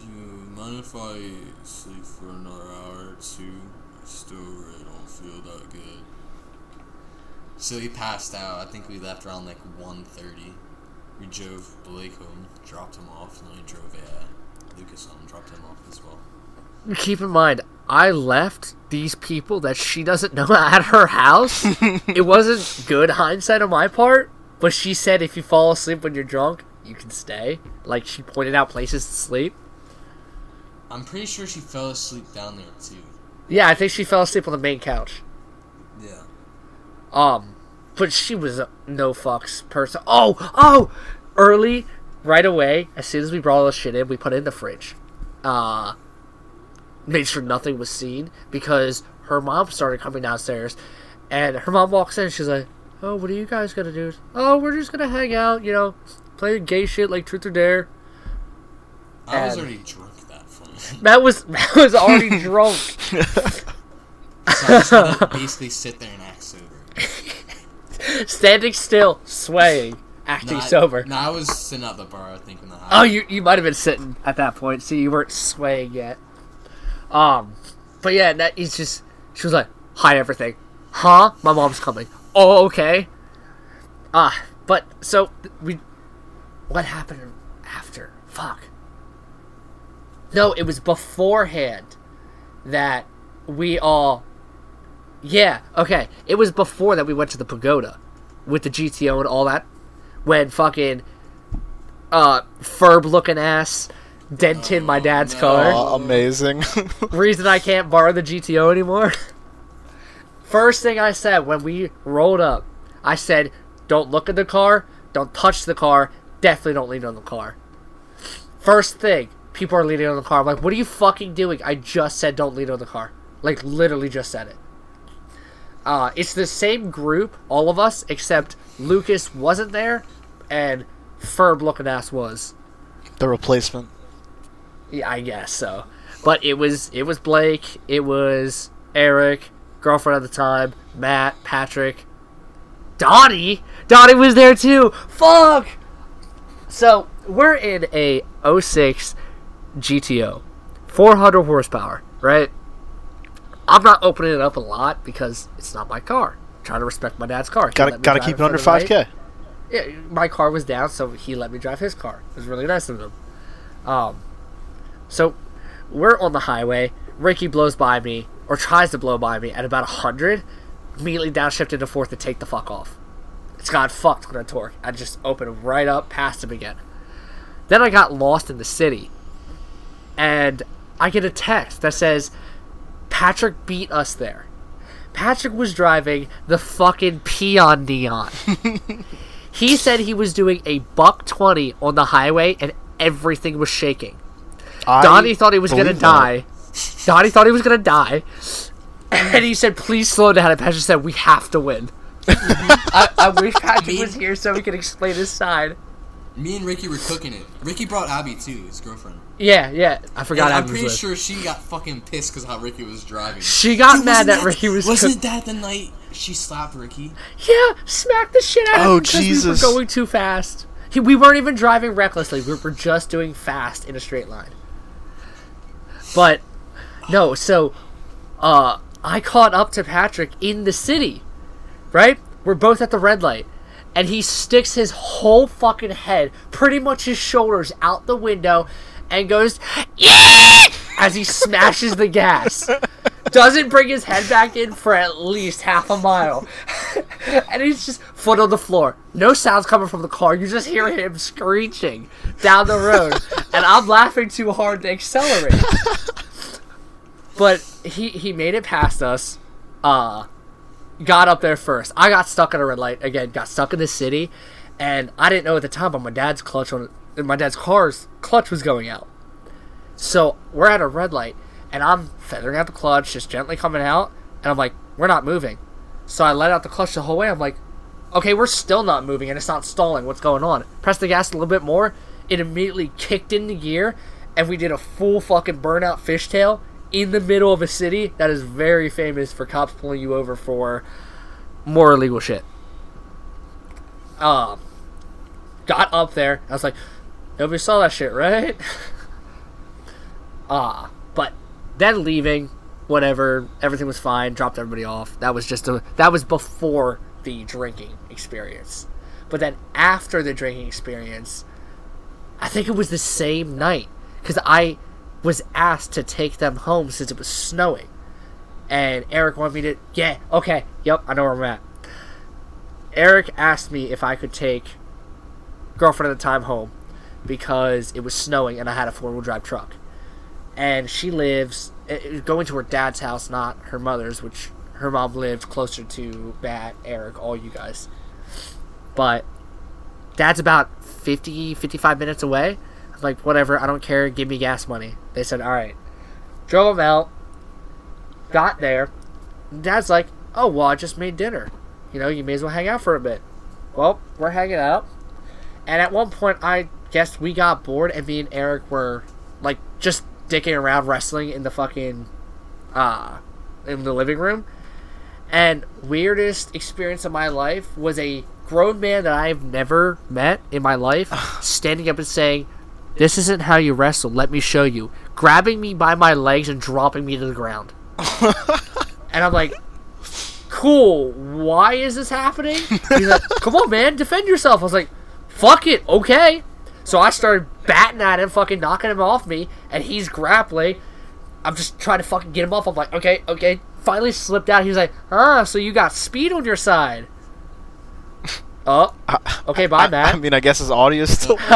"You mind if I sleep for another hour or two? I still really don't feel that good." So he passed out. I think we left around like 1.30. We drove Blake home, dropped him off, and then we drove uh, Lucas home, dropped him off as well. Keep in mind, I left these people that she doesn't know (laughs) at her house. it wasn't good hindsight on my part, but she said if you fall asleep when you're drunk, you can stay. Like she pointed out places to sleep. I'm pretty sure she fell asleep down there too. Yeah, I think she fell asleep on the main couch. Yeah. Um, but she was a no fucks person. Oh, oh, early, right away. As soon as we brought all the shit in, we put it in the fridge. Uh, made sure nothing was seen because her mom started coming downstairs, and her mom walks in. She's like, "Oh, what are you guys gonna do?" Oh, we're just gonna hang out. You know, play gay shit like Truth or Dare. I was already drunk at that point. (laughs) Matt was (laughs) Matt was already (laughs) drunk. so I just had to basically sit there and act sober. standing still, swaying, acting Nah, I- sober. Nah, I was sitting at the bar, I think, when the Oh, you you might have been sitting at that point, so you weren't swaying yet. Um, but yeah, that he's just she was like, "Hi, everything." Huh? My mom's coming. Oh, okay. Ah, but so we, what happened after? Fuck. No, it was beforehand that we all. Yeah, okay. It was before that we went to the pagoda with the GTO and all that. When fucking uh Ferb looking ass dented my dad's no. car. (laughs) Amazing. Reason I can't borrow the GTO anymore. (laughs) First thing I said when we rolled up, I said, "Don't look at the car, don't touch the car, definitely don't lean on the car." First thing, people are leaning on the car. I'm like, "What are you fucking doing?" I just said, "Don't lean on the car." Like literally just said it. Uh, it's the same group, all of us, except Lucas wasn't there, and Ferb looking ass was. the replacement. Yeah, I guess so. But it was it was Blake, it was Eric, girlfriend at the time, Matt, Patrick, Dottie. Dottie was there too. Fuck. So we're in a 06 GTO, 400 horsepower, right? I'm not opening it up a lot because it's not my car. I'm trying to respect my dad's car. He Gotta gotta keep it under the five night. k. Yeah, my car was down, so he let me drive his car. It was really nice of him. Um, so we're on the highway. Ricky blows by me, or tries to blow by me at about hundred. Immediately downshift into fourth to take the fuck off. It's got fucked when I torque. I just opened right up past him again. Then I got lost in the city, and I get a text that says, "Patrick beat us there." Patrick was driving the fucking peon neon. (laughs) He said he was doing a buck 20 on the highway and everything was shaking. Donnie thought he was going to that. die. Donnie thought he was going to die. And he said, please slow down. And Patrick said, we have to win. (laughs) I, I wish Patrick was here so he could explain his side. Me and Ricky were cooking it. Ricky brought Abby too, his girlfriend. Yeah, yeah. I forgot And I'm Abby was pretty with. sure she got fucking pissed because how Ricky was driving. She got Dude, mad wasn't that Ricky was Wasn't cook- that the night she slapped Ricky? Yeah, smacked the shit out of Oh, him because we Jesus. were going too fast. He, we weren't even driving recklessly. We were just doing fast in a straight line. But no, so uh, I caught up to Patrick in the city, right? We're both at the red light, and he sticks his whole fucking head, pretty much his shoulders, out the window, and goes yeah as he smashes the gas. Doesn't bring his head back in for at least half a mile. (laughs) and he's just foot on the floor. No sounds coming from the car. You just hear him screeching down the road. (laughs) and I'm laughing too hard to accelerate. but he he made it past us. Uh got up there first. I got stuck at a red light again. Got stuck in the city, and I didn't know at the time, but my dad's clutch on my dad's car's clutch was going out. So we're at a red light, and I'm feathering out the clutch, just gently coming out, and I'm like, we're not moving. So I let out the clutch the whole way. I'm like, okay, we're still not moving, and it's not stalling. What's going on? Press the gas a little bit more. It immediately kicked into gear, and we did a full fucking burnout fishtail in the middle of a city that is very famous for cops pulling you over for more illegal shit. Um, got up there. I was like, nobody saw that shit, right? (laughs) Ah, but then leaving, whatever, everything was fine. Dropped everybody off. That was just a that was before the drinking experience. But then after the drinking experience, I think it was the same night because I was asked to take them home since it was snowing. And Eric wanted me to, yeah, okay, yep, I know where I'm at. Eric asked me if I could take girlfriend at the time home because it was snowing and I had a four wheel drive truck. And she lives eh, going to her dad's house, not her mother's, which her mom lived closer to Matt, Eric, all you guys. But dad's about 50, 55 minutes away. I'm like, whatever, I don't care, give me gas money. They said, alright. Drove them out, got there. Dad's like, oh, well, I just made dinner. You know, you may as well hang out for a bit. Well, we're hanging out. And at one point, I guess we got bored, and me and Eric were, like, just dicking around wrestling in the fucking, uh, in the living room. And weirdest experience of my life was a grown man that I've never met in my life (sighs) standing up and saying, This isn't how you wrestle, let me show you. Grabbing me by my legs and dropping me to the ground. (laughs) and I'm like, Cool, why is this happening? He's like, Come on, man, defend yourself. I was like, Fuck it, okay. So I started batting at him, fucking knocking him off me, and he's grappling. I'm just trying to fucking get him off. I'm like, okay, okay. Finally slipped out. He was like, ah, so you got speed on your side. (laughs) Oh, okay, bye, I, Matt. I mean, I guess his audio still. (laughs) (laughs)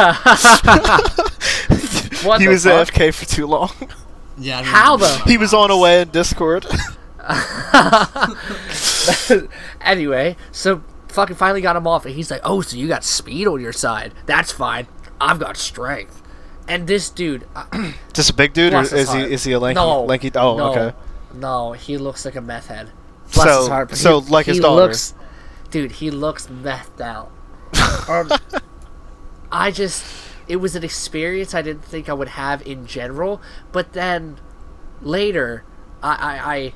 What he was fuck? AFK for too long. Yeah. I don't How remember the- about he was on away in Discord. anyway, so fucking finally got him off, and he's like, "Oh, so you got speed on your side? That's fine. I've got strength." And this dude, uh, (clears throat) Just a big dude, or is he heart. is he a lanky? No, lanky? Oh, no, okay. No, he looks like a meth head. Bless So- his heart, but so he, like his daughter. Looks, dude, he looks methed out. um, (laughs) I just, it was an experience I didn't think I would have in general, but then later, I, I, I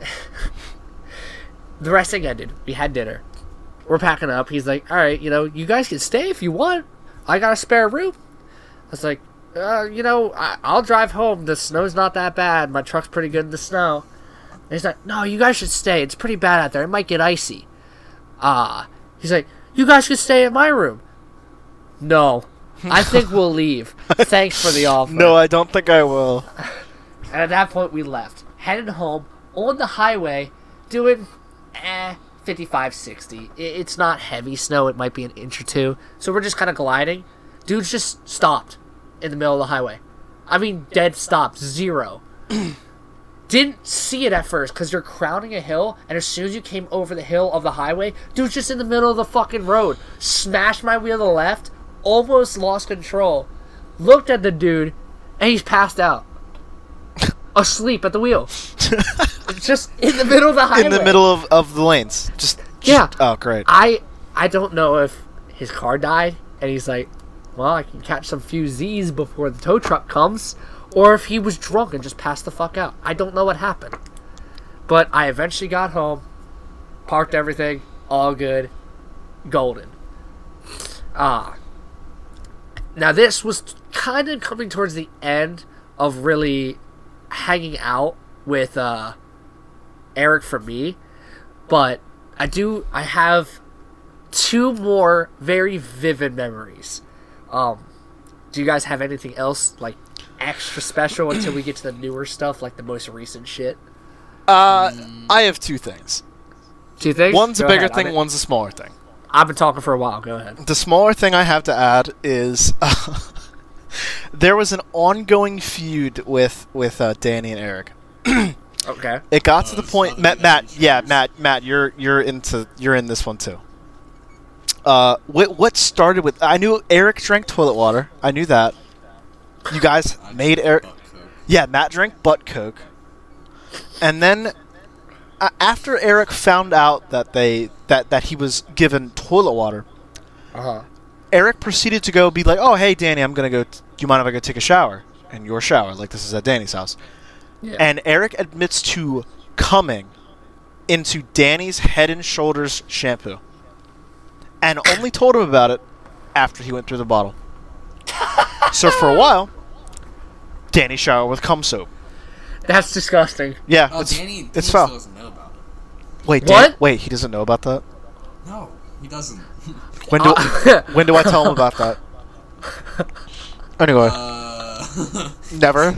(laughs) the wrestling ended. We had dinner. We're packing up. He's like, "All right, you know, you guys can stay if you want. I got a spare room." I was like, uh, "You know, I, I'll drive home. The snow's not that bad. My truck's pretty good in the snow." And he's like, "No, you guys should stay. It's pretty bad out there. It might get icy." Ah, he's like, "You guys should stay in my room." No, I think we'll (laughs) leave. Thanks for the offer. No, I don't think I will. And at that point, we left, headed home on the highway, doing eh 55, 60. It's not heavy snow; it might be an inch or two. So we're just kind of gliding. Dude's just stopped in the middle of the highway. I mean, dead stop, zero. (clears throat) Didn't see it at first because you're crowning a hill, and as soon as you came over the hill of the highway, dude's just in the middle of the fucking road. Smashed my wheel to the left, almost lost control. Looked at the dude, and he's passed out asleep at the wheel. (laughs) just in the middle of the highway. In the middle of, of the lanes. Just, just Yeah. Oh, great. I I don't know if his car died and he's like, well, I can catch some few Z's before the tow truck comes, or if he was drunk and just passed the fuck out. I don't know what happened. But I eventually got home, parked everything, all good, golden. Ah, now this was kind of coming towards the end of really hanging out with uh, Eric for me, but I do I have two more very vivid memories. Um, do you guys have anything else like extra special until we get to the newer stuff, like the most recent shit? Uh, I have two things. Two things. One's a bigger ahead. thing, I've, one's a smaller thing. I've been talking for a while. Go ahead. The smaller thing I have to add is uh, (laughs) there was an ongoing feud with with uh, Danny and Eric. (clears throat) Okay. It got Oh, to the point, Matt. Matt, yeah. Matt. Matt, you're you're into you're in this one too. Uh, what what started with? I knew Eric drank toilet water. I knew that. You guys made Eric. Yeah, Matt drank butt coke, and then uh, after Eric found out that they that that he was given toilet water, Uh huh. Eric proceeded to go be like, "Oh, hey, Danny, I'm gonna go. T- do you mind if I go take a shower in your shower? Like this is at Danny's house." Yeah. And Eric admits to coming into Danny's Head and Shoulders shampoo, and only told him about it after he went through the bottle. (laughs) so for a while, Danny showered with cum soap. That's disgusting. Yeah, Oh, it's, Danny, Danny it's still foul. doesn't know about it. Wait, What? Dan- wait, he doesn't know about that. No, he doesn't. When do Uh, when do I tell him about that? (laughs) Anyway, uh, never.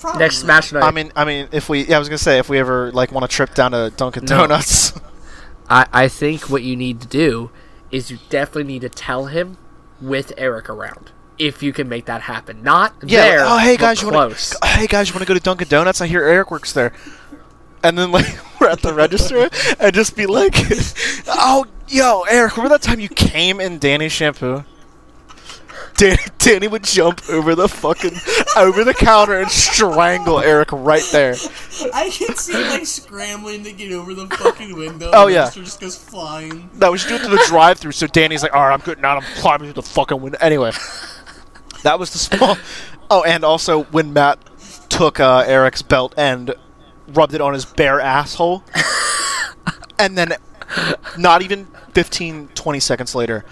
probably. Next Smash Night. I mean, I mean, if we, yeah, I was gonna say, if we ever like want to trip down to Dunkin' No. Donuts, (laughs) I, I think what you need to do is you definitely need to tell him with Eric around. If you can make that happen. Not yeah. there. oh, hey but guys, you want to? Hey guys, you want to go to Dunkin' Donuts? I hear Eric works there. And then like (laughs) we're at the register and just be like, (laughs) "Oh, yo, Eric, remember that time you came in Danny's shampoo?" Danny, (laughs) Danny would jump over the fucking over the counter and strangle Eric right there. I can see him, like scrambling to get over the fucking window. Oh, yeah. Just goes flying. No, we should do it through the drive-through. So Danny's like, "All right, I'm getting out. I'm climbing through the fucking window." Anyway, that was the small. Oh, and also when Matt took uh, Eric's belt and rubbed it on his bare asshole, and then not even 15, 20 seconds later,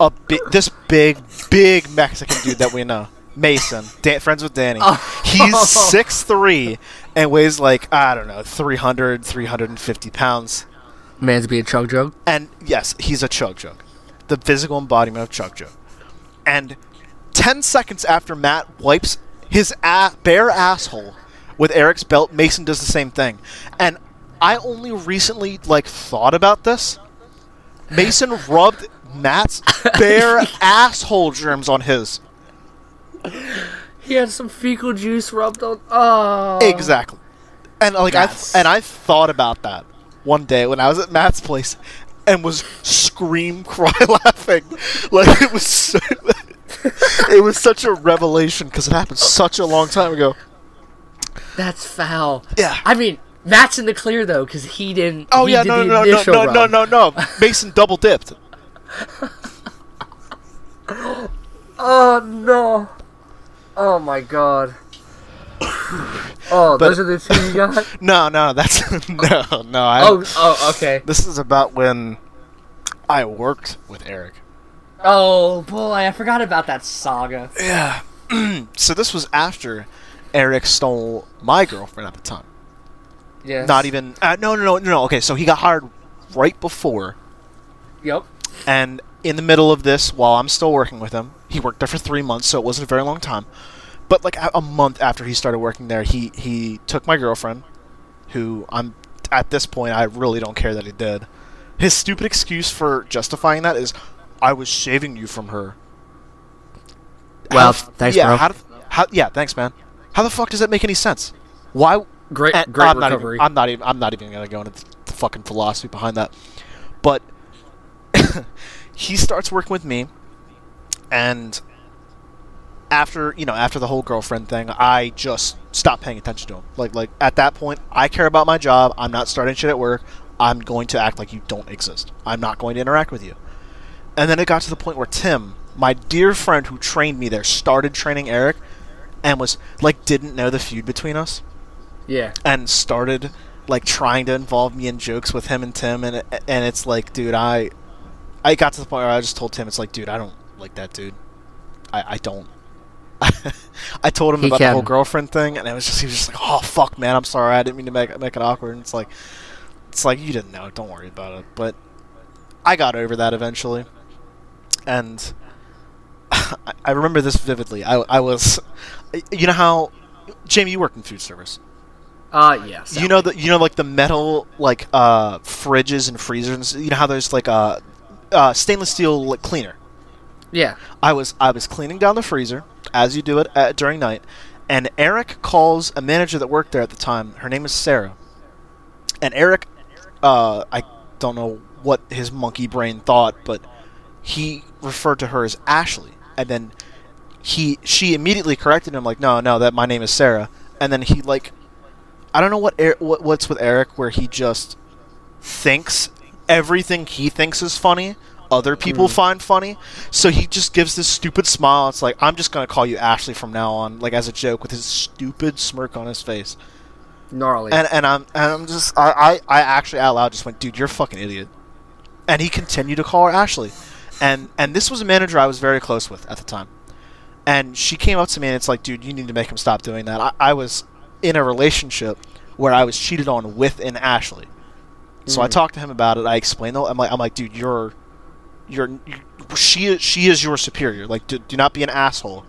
a bi- this big, big Mexican dude that we know, Mason, Dan- friends with Danny. (laughs) He's 6'3", and weighs like I don't know, 300, 350 pounds. Man's being chug jug. And yes, he's a chug jug. The physical embodiment of chug jug. And 10 seconds after Matt wipes his a- bare asshole with Eric's belt, Mason does the same thing. And I only recently like thought about this. Mason rubbed Matt's (laughs) bare asshole germs on his. He had some fecal juice rubbed on. Oh. Exactly. And like I and I thought about that one day when I was at Matt's place and was scream (laughs) cry laughing like it was so, (laughs) it was such a revelation because it happened such a long time ago. That's foul. Yeah. I mean, Matt's in the clear though, because he didn't. Oh he yeah, did no no no no no no no no. (laughs) Mason double dipped. Oh no. Oh my god. (coughs) Oh, But- those are the two you got. (laughs) No no that's (laughs) no no. I, oh, oh, okay. this is about when I worked with Eric. Oh boy, I forgot about that saga. Yeah. (clears throat) so this was after Eric stole my girlfriend at the time. Yes. Not even. Uh, no, no, no, no, no. Okay, so he got hired right before, Yep. and in the middle of this, while I'm still working with him, he worked there for three months, so it wasn't a very long time. But like a, a month after he started working there, he he took my girlfriend, who I'm at this point I really don't care that he did. His stupid excuse for justifying that is, I was saving you from her. Well, How thanks, yeah, bro. How, how, yeah, thanks, man. How the fuck does that make any sense? Why? Great, and great I'm recovery. Not even, I'm not even. I'm not even gonna go into the fucking philosophy behind that. But (coughs) he starts working with me, and after you know, after the whole girlfriend thing, I just stopped paying attention to him. Like, like at that point, I care about my job. I'm not starting shit at work. I'm going to act like you don't exist. I'm not going to interact with you. And then it got to the point where Tim, my dear friend who trained me there, started training Eric, and was like didn't know the feud between us yeah. and started like trying to involve me in jokes with him and Tim and and it's like dude I I got to the point where I just told Tim it's like dude I don't like that dude I, I don't. (laughs) I told him He about the whole girlfriend thing, and it was just he was just like, "Oh fuck, man, I'm sorry, I didn't mean to make make it awkward." And it's like, it's like you didn't know. Don't worry about it. But I got over that eventually, and (laughs) I, I remember this vividly. I I was, you know how, Jamie, you worked in food service. Uh, yes. You know the you know like the metal like uh fridges and freezers. You know how there's like a uh, stainless steel like, cleaner. Yeah. I was I was cleaning down the freezer as you do it at, during night, and Eric calls a manager that worked there at the time. Her name is Sarah, and Eric, uh, I don't know what his monkey brain thought, but he referred to her as Ashley, and then he she immediately corrected him like, no, no, that my name is Sarah, and then he like, I don't know what, er- what what's with Eric where he just thinks everything he thinks is funny other people find funny. So he just gives this stupid smile. It's like i'm just gonna call you ashley from now on like as a joke with his stupid smirk on his face. Gnarly. and and i'm and i'm just i i, I actually out loud just went dude you're a fucking idiot. And he continued to call her ashley. And and this was a manager i was very close with at the time and she came up to me and it's like dude you need to make him stop doing that i, I was in a relationship where i was cheated on with an ashley so I Mm. talked to him about it. I explained. it. I'm like, I'm like, dude, you're, you're, you she, is- she is your superior. Like, do, do not be an asshole.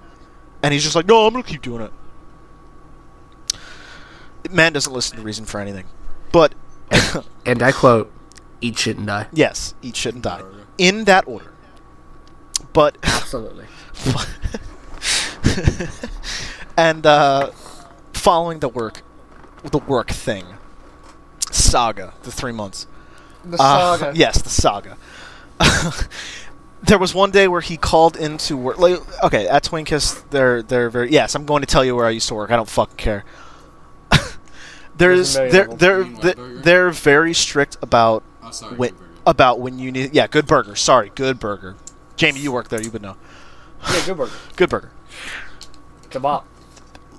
And he's just like, no, I'm gonna keep doing it. Man doesn't listen to reason for anything, but and I quote, "Eat shit and die." yes, eat shit and die in that order. But Absolutely. (laughs) (laughs) and uh, following the work, the work thing, saga, the three months. The Uh, (laughs) yes, the saga. (laughs) there was one day where he called into work. Like, okay, at Twin Kiss, they're they're very. Yes, I'm going to tell you where I used to work. I don't fucking care. There's There's a they're they're they're, they're very strict about Oh, sorry. when about when you need. Yeah, good burger. Sorry, good burger. Jamie, you work there. You would know. Yeah, good burger. Good burger. Kebab.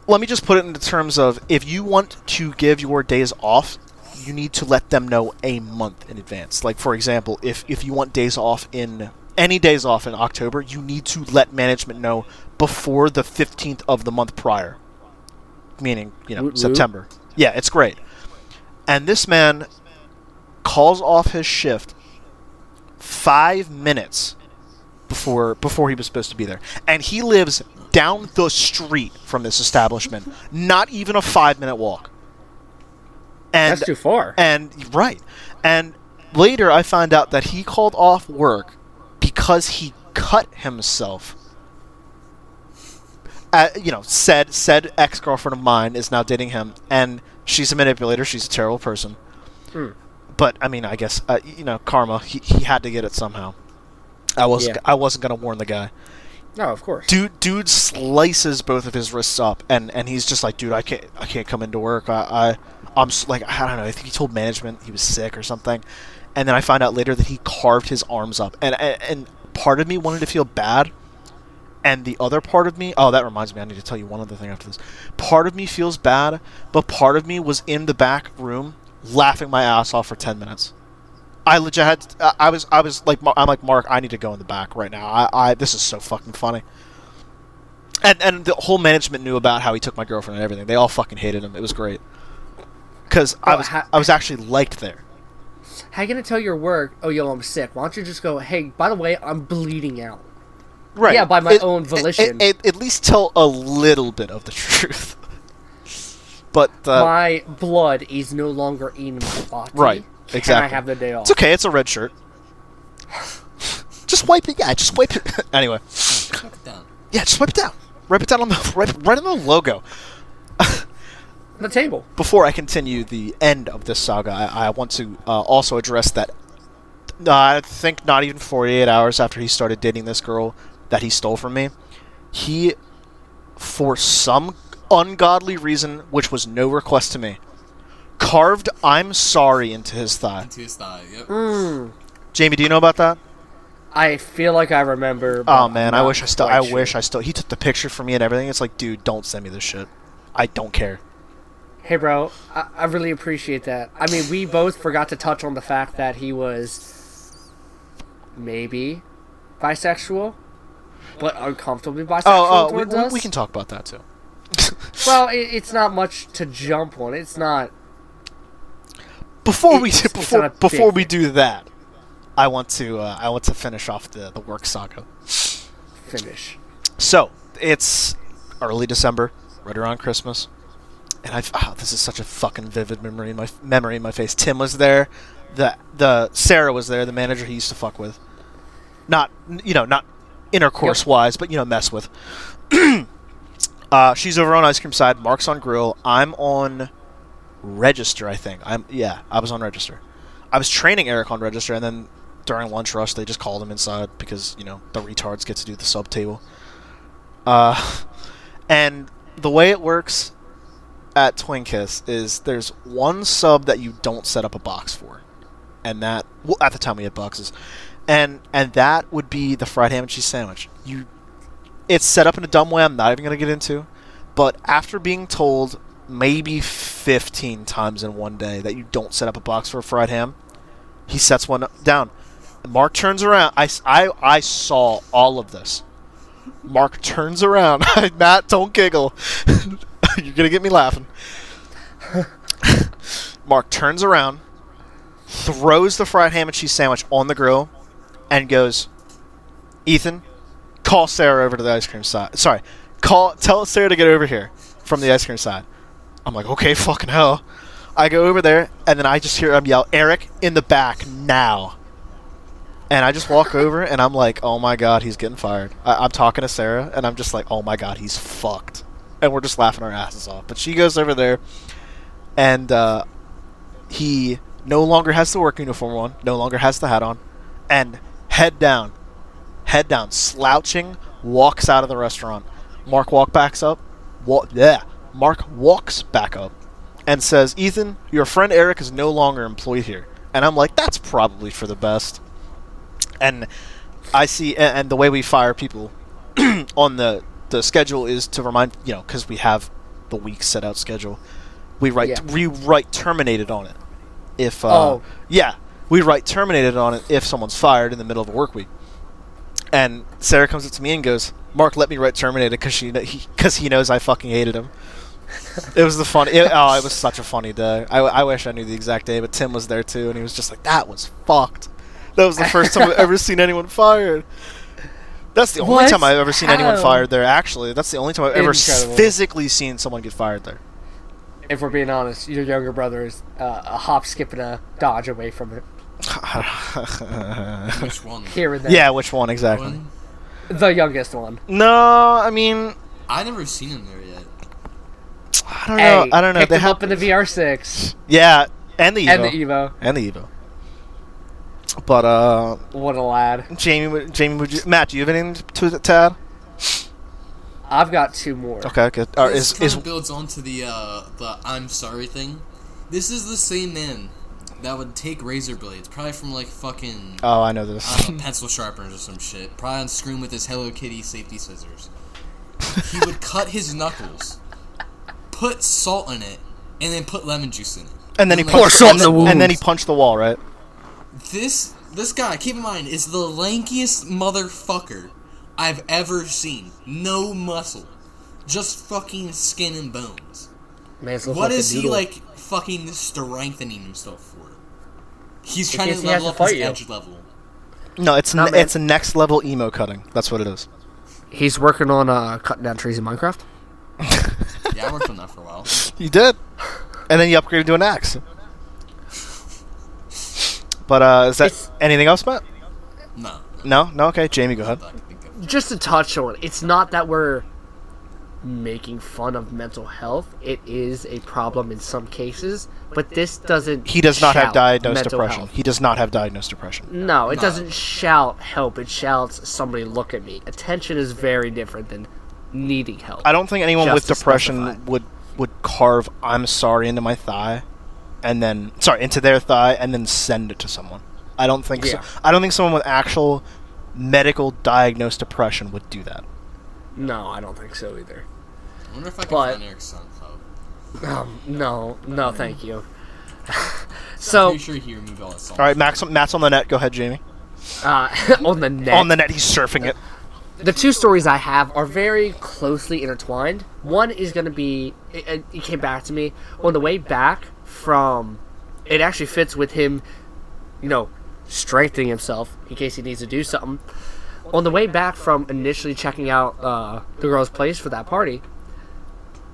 let me just put it into terms of if you want to give your days off, you need to let them know a month in advance. Like for example, if if you want days off in any days off in October, you need to let management know before the 15th of the month prior. Meaning, you know, Woot woot. September. Yeah, it's great. And this man calls off his shift 5 minutes before before he was supposed to be there. And he lives down the street from this establishment. Not even a 5-minute walk. And That's too far. and right. And later I found out that he called off work because he cut himself. Uh, you know, said said ex girlfriend of mine is now dating him, and she's a manipulator. She's a terrible person. Hmm. But I mean, I guess uh, you know, karma. He, he had to get it somehow. I was Yeah. I wasn't gonna warn the guy. No, of course. Dude, dude slices both of his wrists up, and, and he's just like, dude, I can't I can't come into work. I, I I'm like I don't know. I think he told management he was sick or something, and then I find out later that he carved his arms up, and and, and part of me wanted to feel bad, and the other part of me, oh, that reminds me, I need to tell you one other thing after this. Part of me feels bad, but part of me was in the back room laughing my ass off for ten minutes. I legit had. I- I was. I was like. I'm like Mark. I need to go in the back right now. I. I this is so fucking funny. And and the whole management knew about how he took my girlfriend and everything. They all fucking hated him. It was great. Because I Oh, was. ha- I was actually liked there. How you gonna tell your work? Oh, yo, I'm sick. Why don't you just go? Hey, by the way, I'm bleeding out. Right. Yeah, by my own volition. It, it- at least tell a little bit of the (laughs) truth. but uh, my blood is no longer in my body. Right, And I have the day off. it's okay. It's a red shirt. just wipe it. Yeah. Just wipe it. (laughs) anyway. Chuck it down. Yeah. Just wipe it down. Wipe it down on the (laughs) right, right on the logo. The table. before I continue the end of this saga, I, I want to uh, also address that. Uh, I think not even 48 hours after he started dating this girl that he stole from me, he, for some ungodly reason, which was no request to me, carved "I'm sorry" into his thigh. Into his thigh. Yep. Mm, Jamie, do you know about that? I feel like I remember. but Oh man, I wish I still. I sure. wish I still. He took the picture for me and everything. It's like, dude, don't send me this shit. I don't care. Hey, bro, I, I really appreciate that. I mean, we both forgot to touch on the fact that he was maybe bisexual. but uncomfortably bisexual Oh, oh, we, towards we- us. we can talk about that too. Well, it, it's not much to jump on. It's not. Before we before not a big before we do that, I want to uh, I want to finish off the the work saga. Finish. So it's early December, right around Christmas, and I oh, this is such a fucking vivid memory in my memory in my face. Tim was there, the the Sarah was there, the manager he used to fuck with, not you know not intercourse wise, but you know mess with. (clears throat) uh, she's over on ice cream side. Mark's on grill. I'm on register. I think I'm yeah. I was on register. I was training Eric on register, and then during lunch rush they just called him inside because you know the retards get to do the sub table. Uh, (laughs) and the way it works at Twin Kiss is there's one sub that you don't set up a box for, and that well, at the time we had boxes, and and that would be the fried ham and cheese sandwich. You, it's set up in a dumb way. I'm not even gonna get into, but after being told maybe 15 times in one day that you don't set up a box for a fried ham, he sets one down. Mark turns around. I, I, I saw all of this. Mark turns around. (laughs) Matt, don't giggle. (laughs) You're gonna get me laughing. (laughs) Mark turns around, throws the fried ham and cheese sandwich on the grill, and goes, "Ethan, call Sarah over to the ice cream side. Sorry, call tell Sarah to get over here from the ice cream side." I'm like, "Okay, fucking hell." I go over there, and then I just hear him yell, "Eric, in the back now!" And I just walk over, and I'm like, "Oh my god, he's getting fired." I- I'm talking to Sarah, and I'm just like, "Oh my god, he's fucked," and we're just laughing our asses off. But she goes over there, and uh, he no longer has the work uniform on, no longer has the hat on, and head down, head down, slouching, walks out of the restaurant. Mark walk backs up. Wa- yeah, Mark walks back up and says, "Ethan, your friend Eric is no longer employed here." And I'm like, "That's probably for the best." And I see, and the way we fire people (clears throat) on the the schedule is to remind you know because we have the week set out schedule. We write Yeah. we write terminated on it. If uh, Oh. yeah, we write terminated on it if someone's fired in the middle of a work week. And Sarah comes up to me and goes, "Mark, let me write terminated because she because he, knows I fucking hated him." It was the funny. It, oh, it was such a funny day. I, I wish I knew the exact day, but Tim was there too, and he was just like, "That was fucked." That was the first time I've ever seen anyone fired. That's the only What? time I've ever seen anyone fired there. Actually, that's the only time I've ever s- Incredible. physically seen someone get fired there. If we're being honest, your younger brother is uh, a hop, skip, and a dodge away from it. (laughs) Which one? Here and there. yeah, which one exactly? One? The youngest one. No, I mean, I never seen him there yet. I don't know. Hey, I don't know. Picked They him have up in the VR6 yeah, and the Evo, and the Evo. and the Evo. But uh, What a lad. Jamie, would- Jamie, would you, Matt, do you have anything to to add? I've got two more. Okay, good. Uh, this is kind is of builds onto the uh, the I'm sorry thing. This is the same man that would take razor blades, probably from like fucking oh, I know this. I don't know, pencil sharpeners or some shit, probably unscrew him with his Hello Kitty safety scissors. He would cut his knuckles, put salt in it, and then put lemon juice in it. and then he like, punched salt and, in the then, and then he punched the wall, right? This this guy, keep in mind, is the lankiest motherfucker I've ever seen. No muscle, just fucking skin and bones. Man's What like is he like fucking strengthening himself for? He's trying to he has level to up his you. edge level. No, it's Not n- bad. it's a next level emo cutting. That's what it is. He's working on uh, cutting down trees in Minecraft. (laughs) Yeah, I worked on that for a while. You did, and then you upgraded to an axe. But uh, is that It's- anything else, Matt? No, No, no. Okay, Jamie, go ahead. I can think of. Just to touch on, it's not that we're making fun of mental health. It is a problem in some cases, but this doesn't. He does not have shout diagnosed mental depression. health. He does not have diagnosed depression. No, it No. doesn't shout help. It shouts somebody look at me. Attention is very different than needing help. I don't think anyone Just with depression specify. would would carve "I'm sorry" into my thigh, and then sorry into their thigh, and then send it to someone. I don't think Yeah. so. I don't think someone with actual medical diagnosed depression would do that. No, I don't think so either. I wonder if I can But- find Eric's SoundCloud. Um, no, no, thank you. (laughs) I'm so, sure he removed all his songs. All right, Max, Matt's on the net. Go ahead, Jamie. uh, (laughs) on the net. On the net, he's surfing it. The two stories I have are very closely intertwined. One is going to be it, it- came back to me on the way back from. It actually fits with him, you know, strengthening himself in case he needs to do something. On the way back from initially checking out uh, the girl's place for that party,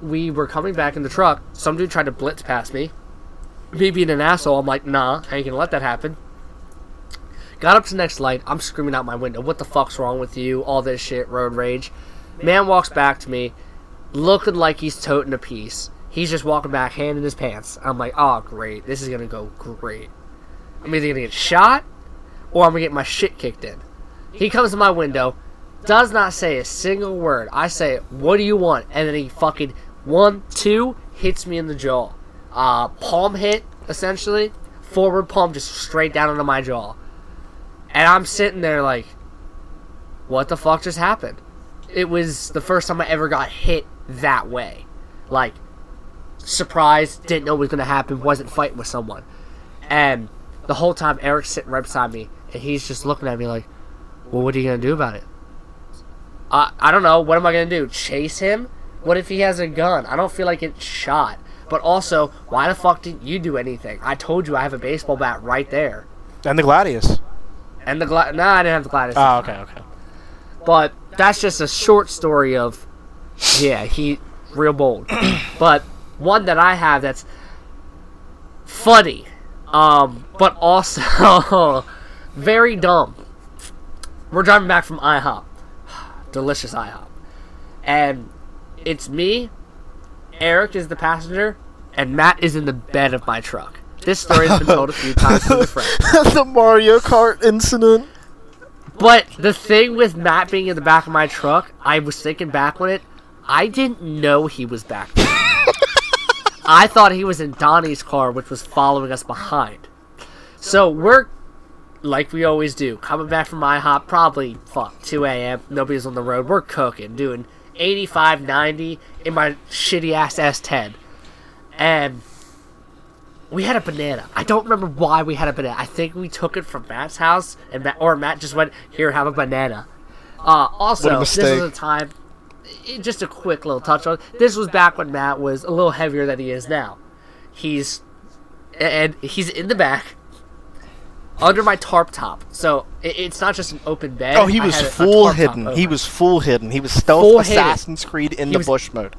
we were coming back in the truck. Some dude tried to blitz past me. Me being an asshole, I'm like, nah, I ain't gonna let that happen. Got up to the next light. I'm screaming out my window. What the fuck's wrong with you? All this shit, road rage. Man walks back to me, looking like he's toting a piece. He's just walking back, hand in his pants. I'm like, oh, great. This is gonna go great. I'm either gonna get shot or I'm gonna get my shit kicked in. He comes to my window, does not say a single word. I say, what do you want? And then he fucking, one, two, hits me in the jaw. Uh, palm hit, essentially. Forward palm just straight down into my jaw. And I'm sitting there like, what the fuck just happened? It was the first time I ever got hit that way. Like, surprised, didn't know what was going to happen, wasn't fighting with someone. And the whole time, Eric's sitting right beside me, and he's just looking at me like, well, what are you going to do about it? I I don't know. What am I going to do? Chase him? What if he has a gun? I don't feel like it's shot. But also, why the fuck didn't you do anything? I told you I have a baseball bat right there. And the Gladius. And the Gla- Nah, I didn't have the Gladius. Oh, okay, okay. But that's just a short story of, yeah, he real bold. (clears throat) but one that I have that's funny, um, but also (laughs) very dumb. We're driving back from IHOP, (sighs) delicious IHOP, and it's me. Eric is the passenger, and Matt is in the bed of my truck. This story has been told a few (laughs) times to the friend. (laughs) the Mario Kart incident. But the thing with Matt being in the back of my truck, I was thinking back on it, I didn't know he was back there. (laughs) I thought he was in Donnie's car, which was following us behind. So we're, like we always do, coming back from IHOP, probably, fuck, 2 a.m., nobody's on the road, we're cooking, doing 85, 90 in my shitty ass S10. And we had a banana. I don't remember why we had a banana. I think we took it from Matt's house, and Matt, or Matt just went, "Here, have a banana." Uh, also, a this was a time. Just a quick little touch on. This was back when Matt was a little heavier than he is now. He's and he's in the back under my tarp top. So it, it's not just an open bed. Oh, he was had a- a full hidden. He was full hidden. He was stealth Full hidden. Assassin's Creed in He the was- bush mode.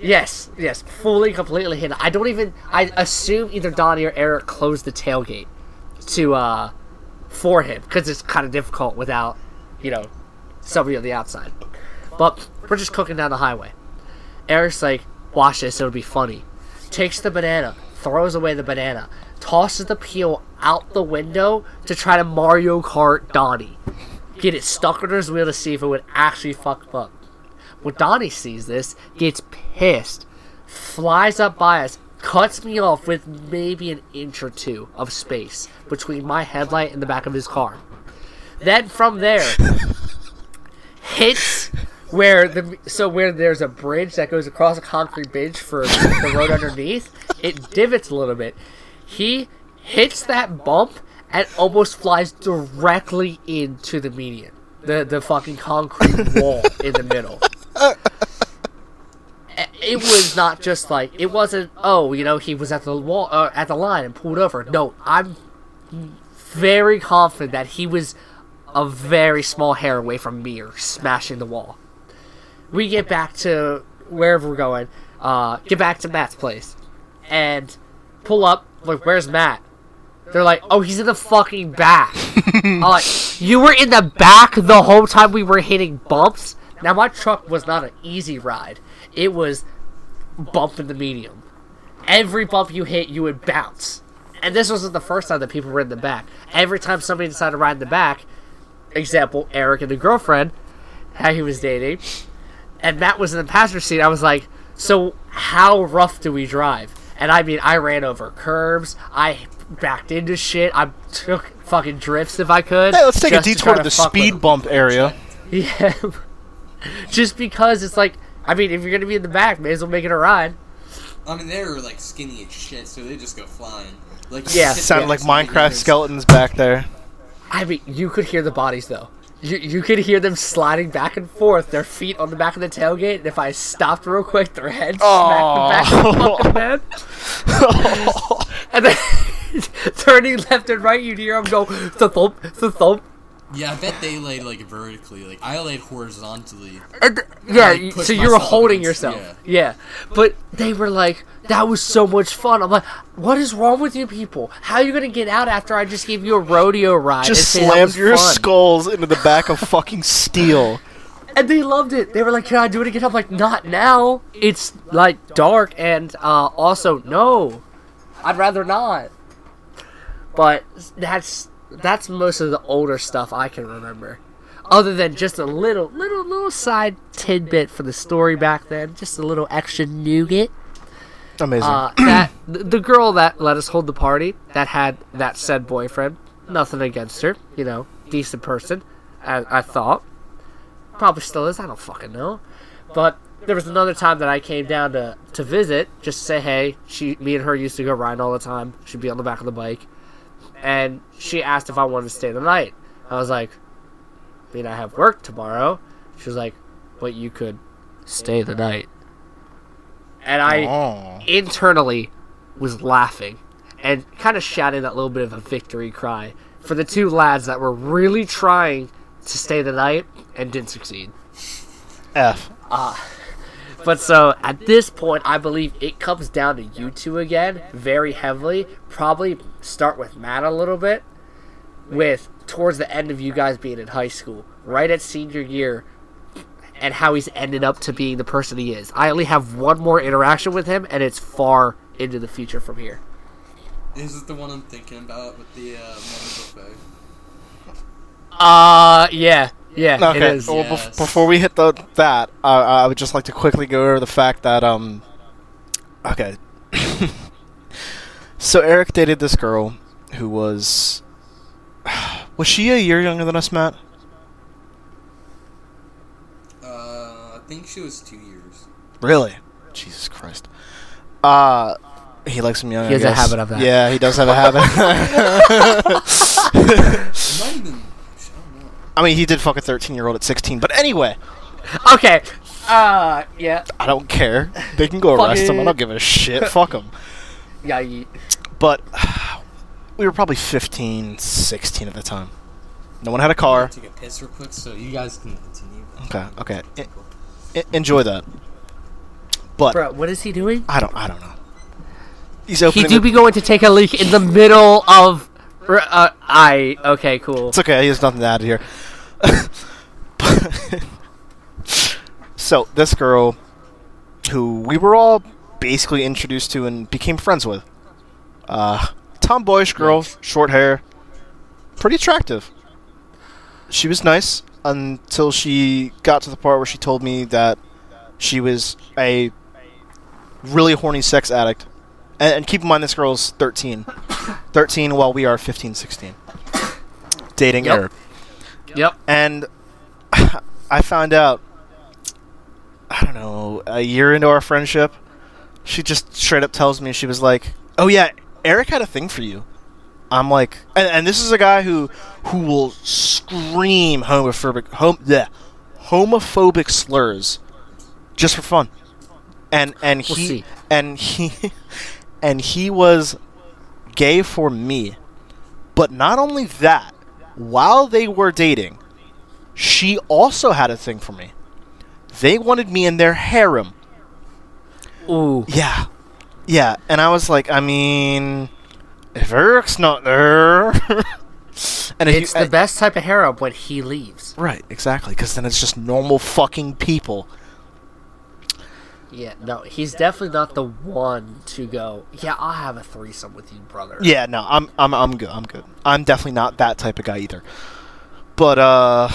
Yes, yes, fully, completely hidden. I don't even. I assume either Donnie or Eric closed the tailgate to uh for him because it's kind of difficult without, you know, somebody on the outside. But we're just cooking down the highway. Eric's like, "Watch this, it'll be funny." Takes the banana, throws away the banana, tosses the peel out the window to try to Mario Kart Donnie. Get it stuck under his wheel to see if it would actually fuck up. When Donnie sees this, gets pissed, flies up by us, cuts me off with maybe an inch or two of space between my headlight and the back of his car. Then from there, (laughs) hits where the so where there's a bridge that goes across a concrete bridge for the road underneath. It divots a little bit. He hits that bump and almost flies directly into the median, the the fucking concrete wall in the middle. It was not just like it wasn't. Oh, you know, he was at the wall, uh, at the line and pulled over. No, I'm very confident that he was a very small hair away from me or smashing the wall. We get back to wherever we're going. Uh, get back to Matt's place and pull up. Like, where's Matt? They're like, oh, he's in the fucking back. (laughs) I'm like, you were in the back the whole time we were hitting bumps. Now my truck was not an easy ride. It was bump in the medium. Every bump you hit, you would bounce. And this wasn't the first time that people were in the back. Every time somebody decided to ride in the back, example, Eric and the girlfriend, how he was dating, and Matt was in the passenger seat, I was like, so how rough do we drive? And I mean, I ran over curbs, I backed into shit, I took fucking drifts if I could. Hey, let's take a to detour try to the speed bump area. (laughs) Yeah. (laughs) just because it's like, I mean, if you're gonna be in the back, may as well make it a ride. I mean, they were like skinny as shit, so they just go flying. Like Yeah. hit Sounded like Minecraft skeletons back there. I mean, you could hear the bodies though. you, you could hear them sliding back and forth, their feet on the back of the tailgate, and if I stopped real quick, their heads smacked the back of the fucking bed. (laughs) and then (laughs) turning left and right, you'd hear them go thump, thump. Yeah, I bet they laid like vertically. Like I laid horizontally. And yeah, Like, so you were holding against- yourself. Yeah. yeah. But they were like, that was so much fun. I'm like, what is wrong with you people? How are you going to get out after I just gave you a rodeo ride? Just and slammed your fun? skulls into the back of fucking steel. (laughs) And they loved it. They were like, can I do it again? I'm like, not now. It's like dark and uh, also, no. I'd rather not. But that's that's most of the older stuff I can remember. Other than just a little, little, little side tidbit for the story back then, just a little extra nougat. Amazing. Uh, (clears throat) that the girl that let us hold the party that had that said boyfriend. Nothing against her, you know, decent person. I, I thought probably still is. I don't fucking know. But there was another time that I came down to to visit, just to say hey. She, me and her used to go riding all the time. She'd be on the back of the bike, and she asked if I wanted to stay the night. I was like, I mean, I have work tomorrow. She was like, but you could stay the night. And I oh. internally was laughing and kind of shouting that little bit of a victory cry for the two lads that were really trying to stay the night and didn't succeed. F. Ah. But so at this point, I believe it comes down to you two again, very heavily. Probably start with Matt a little bit, with towards the end of you guys being in high school, right at senior year, and how he's ended up to being the person he is. I only have one more interaction with him, and it's far into the future from here. Is it the one I'm thinking about with the uh, buffet? Uh, yeah, yeah, Okay. is. Well, bef- Yes. before we hit the that, uh, I would just like to quickly go over the fact that um. Okay. (laughs) so Eric dated this girl, who was. (sighs) Was she a year younger than us, Matt? Uh, I think she was two years. Really? Jesus Christ. Uh, he likes him young. He I has a habit of that. Yeah, he does have a habit. (laughs) It might even. I don't know. I mean, he did fuck a 13 year old at 16. But anyway, Okay. Uh, yeah, I don't care. They can go arrest him. I don't give a shit. (laughs) Fuck him. yeah. You, But (sighs) we were probably 15, 16 at the time. No one had a car. Take a piss real quick, so you guys can continue. Okay, okay. I- I- enjoy that. But bro, what is he doing? I don't. I don't know. He's okay. He opening. do the- be going to take a leak in the middle of. Uh, I okay, cool. It's okay. He has nothing to add here. (laughs) so this girl, who we were all basically introduced to and became friends with, uh, tomboyish girl, short hair, pretty attractive. She was nice until she got to the part where she told me that she was a really horny sex addict. And, and keep in mind, this girl's 13. (laughs) 13 while we are 15, 16. Dating Yep. Eric. Yep. And (sighs) I found out, I don't know, a year into our friendship, she just straight up tells me, she was like, oh yeah, Eric had a thing for you. I'm like, and, and this is a guy who who will scream homophobic hom yeah, homophobic slurs just for fun. And and We'll he see. and he (laughs) and he was gay for me. But not only that, while they were dating, she also had a thing for me. They wanted me in their harem. Ooh. Yeah. Yeah, and I was like, I mean, er. (laughs) if Eric's not there, and It's you, the best type of harem when he leaves. right, exactly, because then it's just normal fucking people. Yeah, no, he's definitely not the one to go. Yeah, I'll have a threesome with you, brother. Yeah, no, I'm, I'm, I'm good. I'm good. I'm definitely not that type of guy either. But uh,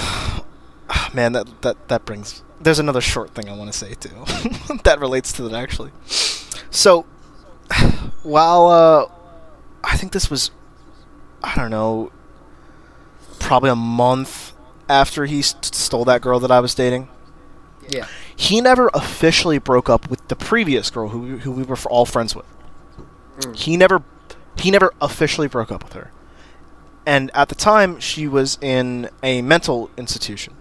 (sighs) man, that that that brings. There's another short thing I want to say too, (laughs) that relates to that actually. So, (sighs) while uh, I think this was, I don't know, probably a month after he st- stole that girl that I was dating. Yeah. He never officially broke up with the previous girl who who we were all friends with. Mm. He never he never officially broke up with her. and at the time, she was in a mental institution.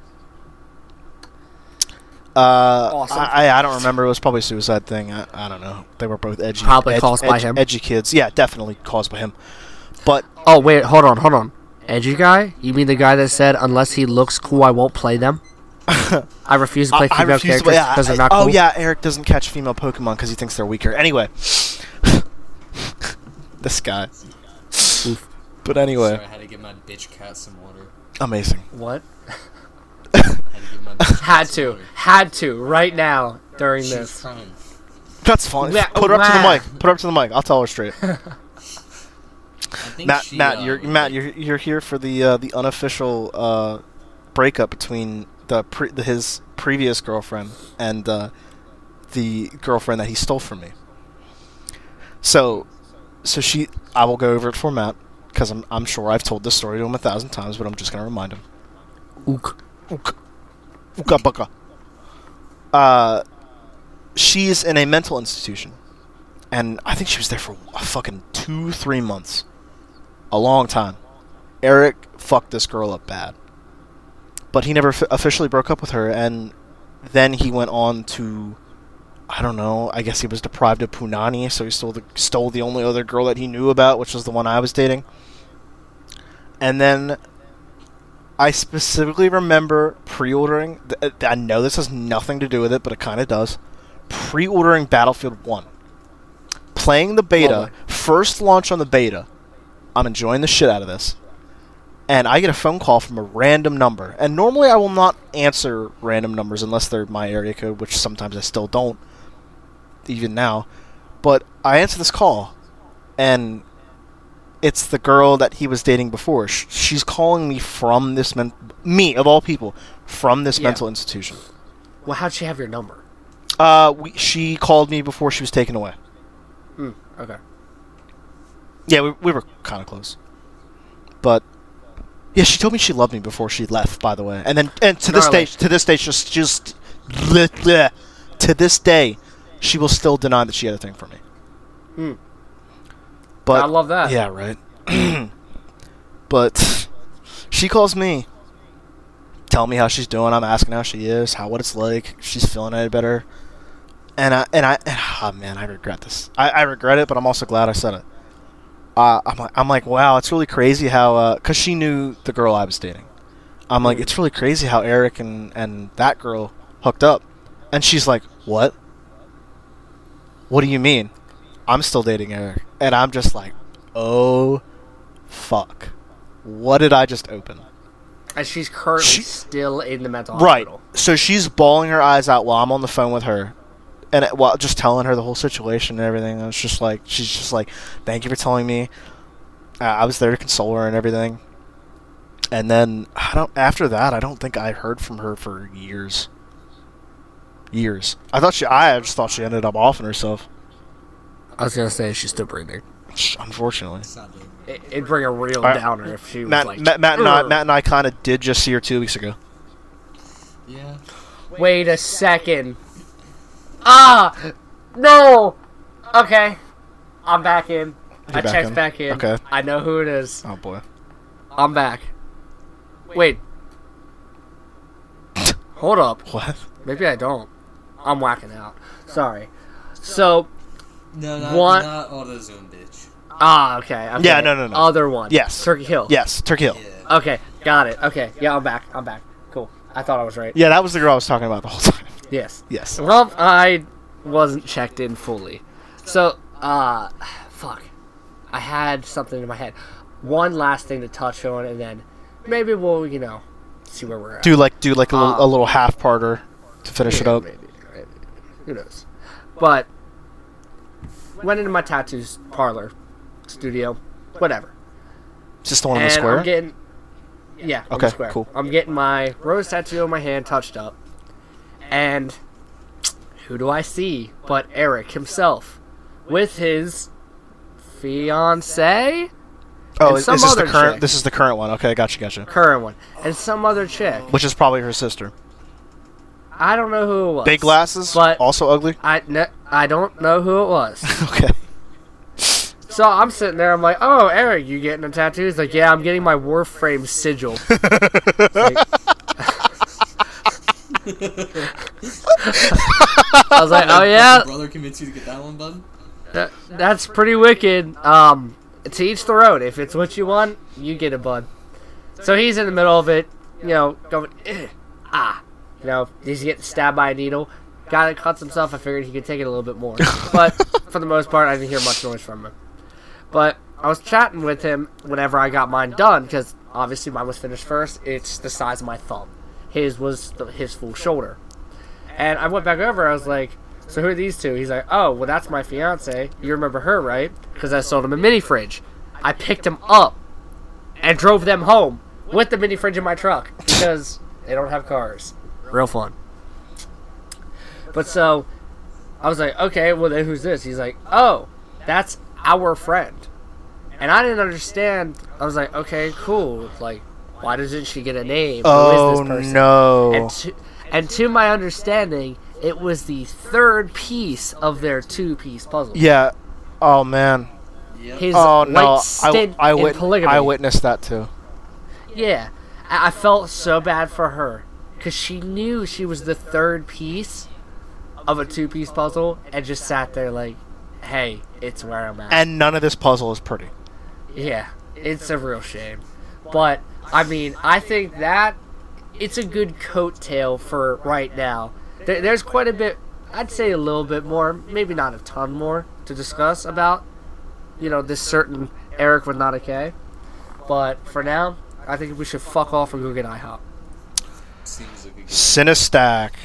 Uh, Awesome. I, I don't remember. It was probably a suicide thing. I, I don't know. They were both edgy. Probably edge- caused by him. Edgy kids. Yeah, definitely caused by him. But Oh wait, hold on, hold on. Edgy guy? You mean the guy that said unless he looks cool, I won't play them? (laughs) I refuse to play I, I female refuse to- characters yeah, because they're I- not Oh yeah, Eric doesn't catch female Pokemon because he thinks they're weaker. Anyway, (laughs) this guy. But anyway, Sorry, I had to give my bitch cat some water. amazing. What? Had to give my (laughs) bitch cat Had to, had to, right now during She was this. crying. That's fine. Yeah, Put her up to the mic. Put her up to the mic. I'll tell her straight. Matt, she, Matt, uh, you're Matt, you're you're here for the uh, the unofficial uh, breakup between the, pre- the his previous girlfriend and uh, the girlfriend that he stole from me. So, so she, I will go over it for Matt because I'm I'm sure I've told this story to him a thousand times, but I'm just gonna remind him. Ook. Ook. Ooka bucka. Uh, she's in a mental institution, and I think she was there for a fucking two, three months, a long time. Eric fucked this girl up bad, but he never f- officially broke up with her, and then he went on to, I don't know. I guess he was deprived of punani, so he stole the stole the only other girl that he knew about, which was the one I was dating. And then I specifically remember pre-ordering. Th- uh, I know this has nothing to do with it, but it kind of does. Pre-ordering Battlefield One, playing the beta, Lovely. first launch on the beta. I'm enjoying the shit out of this, and I get a phone call from a random number. And normally I will not answer random numbers unless they're my area code, which sometimes I still don't, even now. But I answer this call, and it's the girl that he was dating before. She's calling me from this men- me of all people from this Yeah. mental institution. Well, how'd she have your number? Uh, we, she called me before she was taken away. Hmm. Okay. Yeah, we, we were kind of close, but yeah, she told me she loved me before she left. By the way, and then and to this Gnarly. day, to this day, just just bleh, bleh. to this day, she will still deny that she had a thing for me. Hmm. But I love that. Yeah, right. (clears throat) but she calls me, tell me how she's doing. I'm asking how she is, how what it's like, if she's feeling any better. And I and I and, oh man, I regret this. I, I regret it, but I'm also glad I said it. Uh, I'm like I'm like wow, it's really crazy how because she knew the girl I was dating. I'm like it's really crazy how Eric and and that girl hooked up, and she's like what? What do you mean? I'm still dating Eric, and I'm just like, oh, fuck, what did I just open? And she's currently She- still in the mental Right. hospital. So she's bawling her eyes out while I'm on the phone with her, and it, while just telling her the whole situation and everything. And it's just like she's just like, "Thank you for telling me." Uh, I was there to console her and everything. And then I don't. After that, I don't think I heard from her for years. Years. I thought she. I just thought she ended up offing herself. I was gonna say she's still breathing. Unfortunately. It's not doing It, it'd bring a real Alright. downer if she was Matt, like. Matt, Matt and I, Matt and I kind of did just see her two weeks ago. Yeah. Wait a second. Ah, no. Okay, I'm back in. I back checked in? back in. Okay. I know who it is. Oh boy. I'm back. Wait. Hold up. What? Maybe I don't. I'm whacking out. Sorry. So, No, not, What? not AutoZone, bitch. ah, okay. okay. Yeah, no, no, no. Other one. Yes. Turkey Hill. Yes, Turkey Hill. Yeah. Okay, got it. Okay, yeah, I'm back. I'm back. Cool. I thought I was right. Yeah, that was the girl I was talking about the whole time. Yes. Yes. Well, I wasn't checked in fully. So, uh, fuck. I had something in my head. One last thing to touch on, and then maybe we'll, you know, see where we're at. Do like do like a little, a little half parter to finish it up. Maybe, maybe. Who knows? But went into my tattoos parlor, studio, whatever. This the one on the square? I'm getting, yeah, Okay, the square. cool. I'm getting my rose tattoo on my hand touched up, and who do I see but Eric himself, with his fiance, oh, is, is this the current? chick. This is the current one. Okay, gotcha, gotcha. current one, and some other chick. Which is probably her sister. I don't know who it was. Big glasses, but also ugly. I I don't know who it was. (laughs) okay. So I'm sitting there. I'm like, "Oh, Eric, you getting a tattoo?" He's like, "Yeah, I'm getting my Warframe sigil." (laughs) Like- I was like, "Oh yeah, brother convinced you to get that one, bud? that, that's pretty wicked." Um, to each their own. If it's what you want, you get a bud. So he's in the middle of it, you know, going, "Ugh, ah, you know, he's getting stabbed by a needle. Guy that cuts himself, I figured he could take it a little bit more. (laughs) But for the most part, I didn't hear much noise from him. But I was chatting with him whenever I got mine done, because obviously mine was finished first. It's the size of my thumb. His was the, his full shoulder. And I went back over, I was like, so who are these two? He's like, oh, well, that's my fiance. You remember her, right? Because I sold him a mini fridge. I picked him up and drove them home with the mini fridge in my truck because they don't have cars. Real fun. But so I was like, okay, well then who's this? He's like, oh, that's our friend. And I didn't understand. I was like, okay, cool. Like, why doesn't she get a name? Oh is this oh, person? no! And to, and to my understanding, it was the third piece of their two-piece puzzle. yeah. Oh man. Yep. His Oh no! light I I, in wit- polygamy. I witnessed that too. Yeah, I, I felt so bad for her because she knew she was the third piece of a two-piece puzzle and just sat there like, "Hey, it's where I'm at." And none of this puzzle is pretty. yeah, it's a real shame, but I mean, I think that it's a good coattail for right now. There's quite a bit. I'd say a little bit more, maybe not a ton more to discuss about, you know, this certain Eric with not a K. But for now, I think we should fuck off and go get IHOP. Cinn-A-Stack.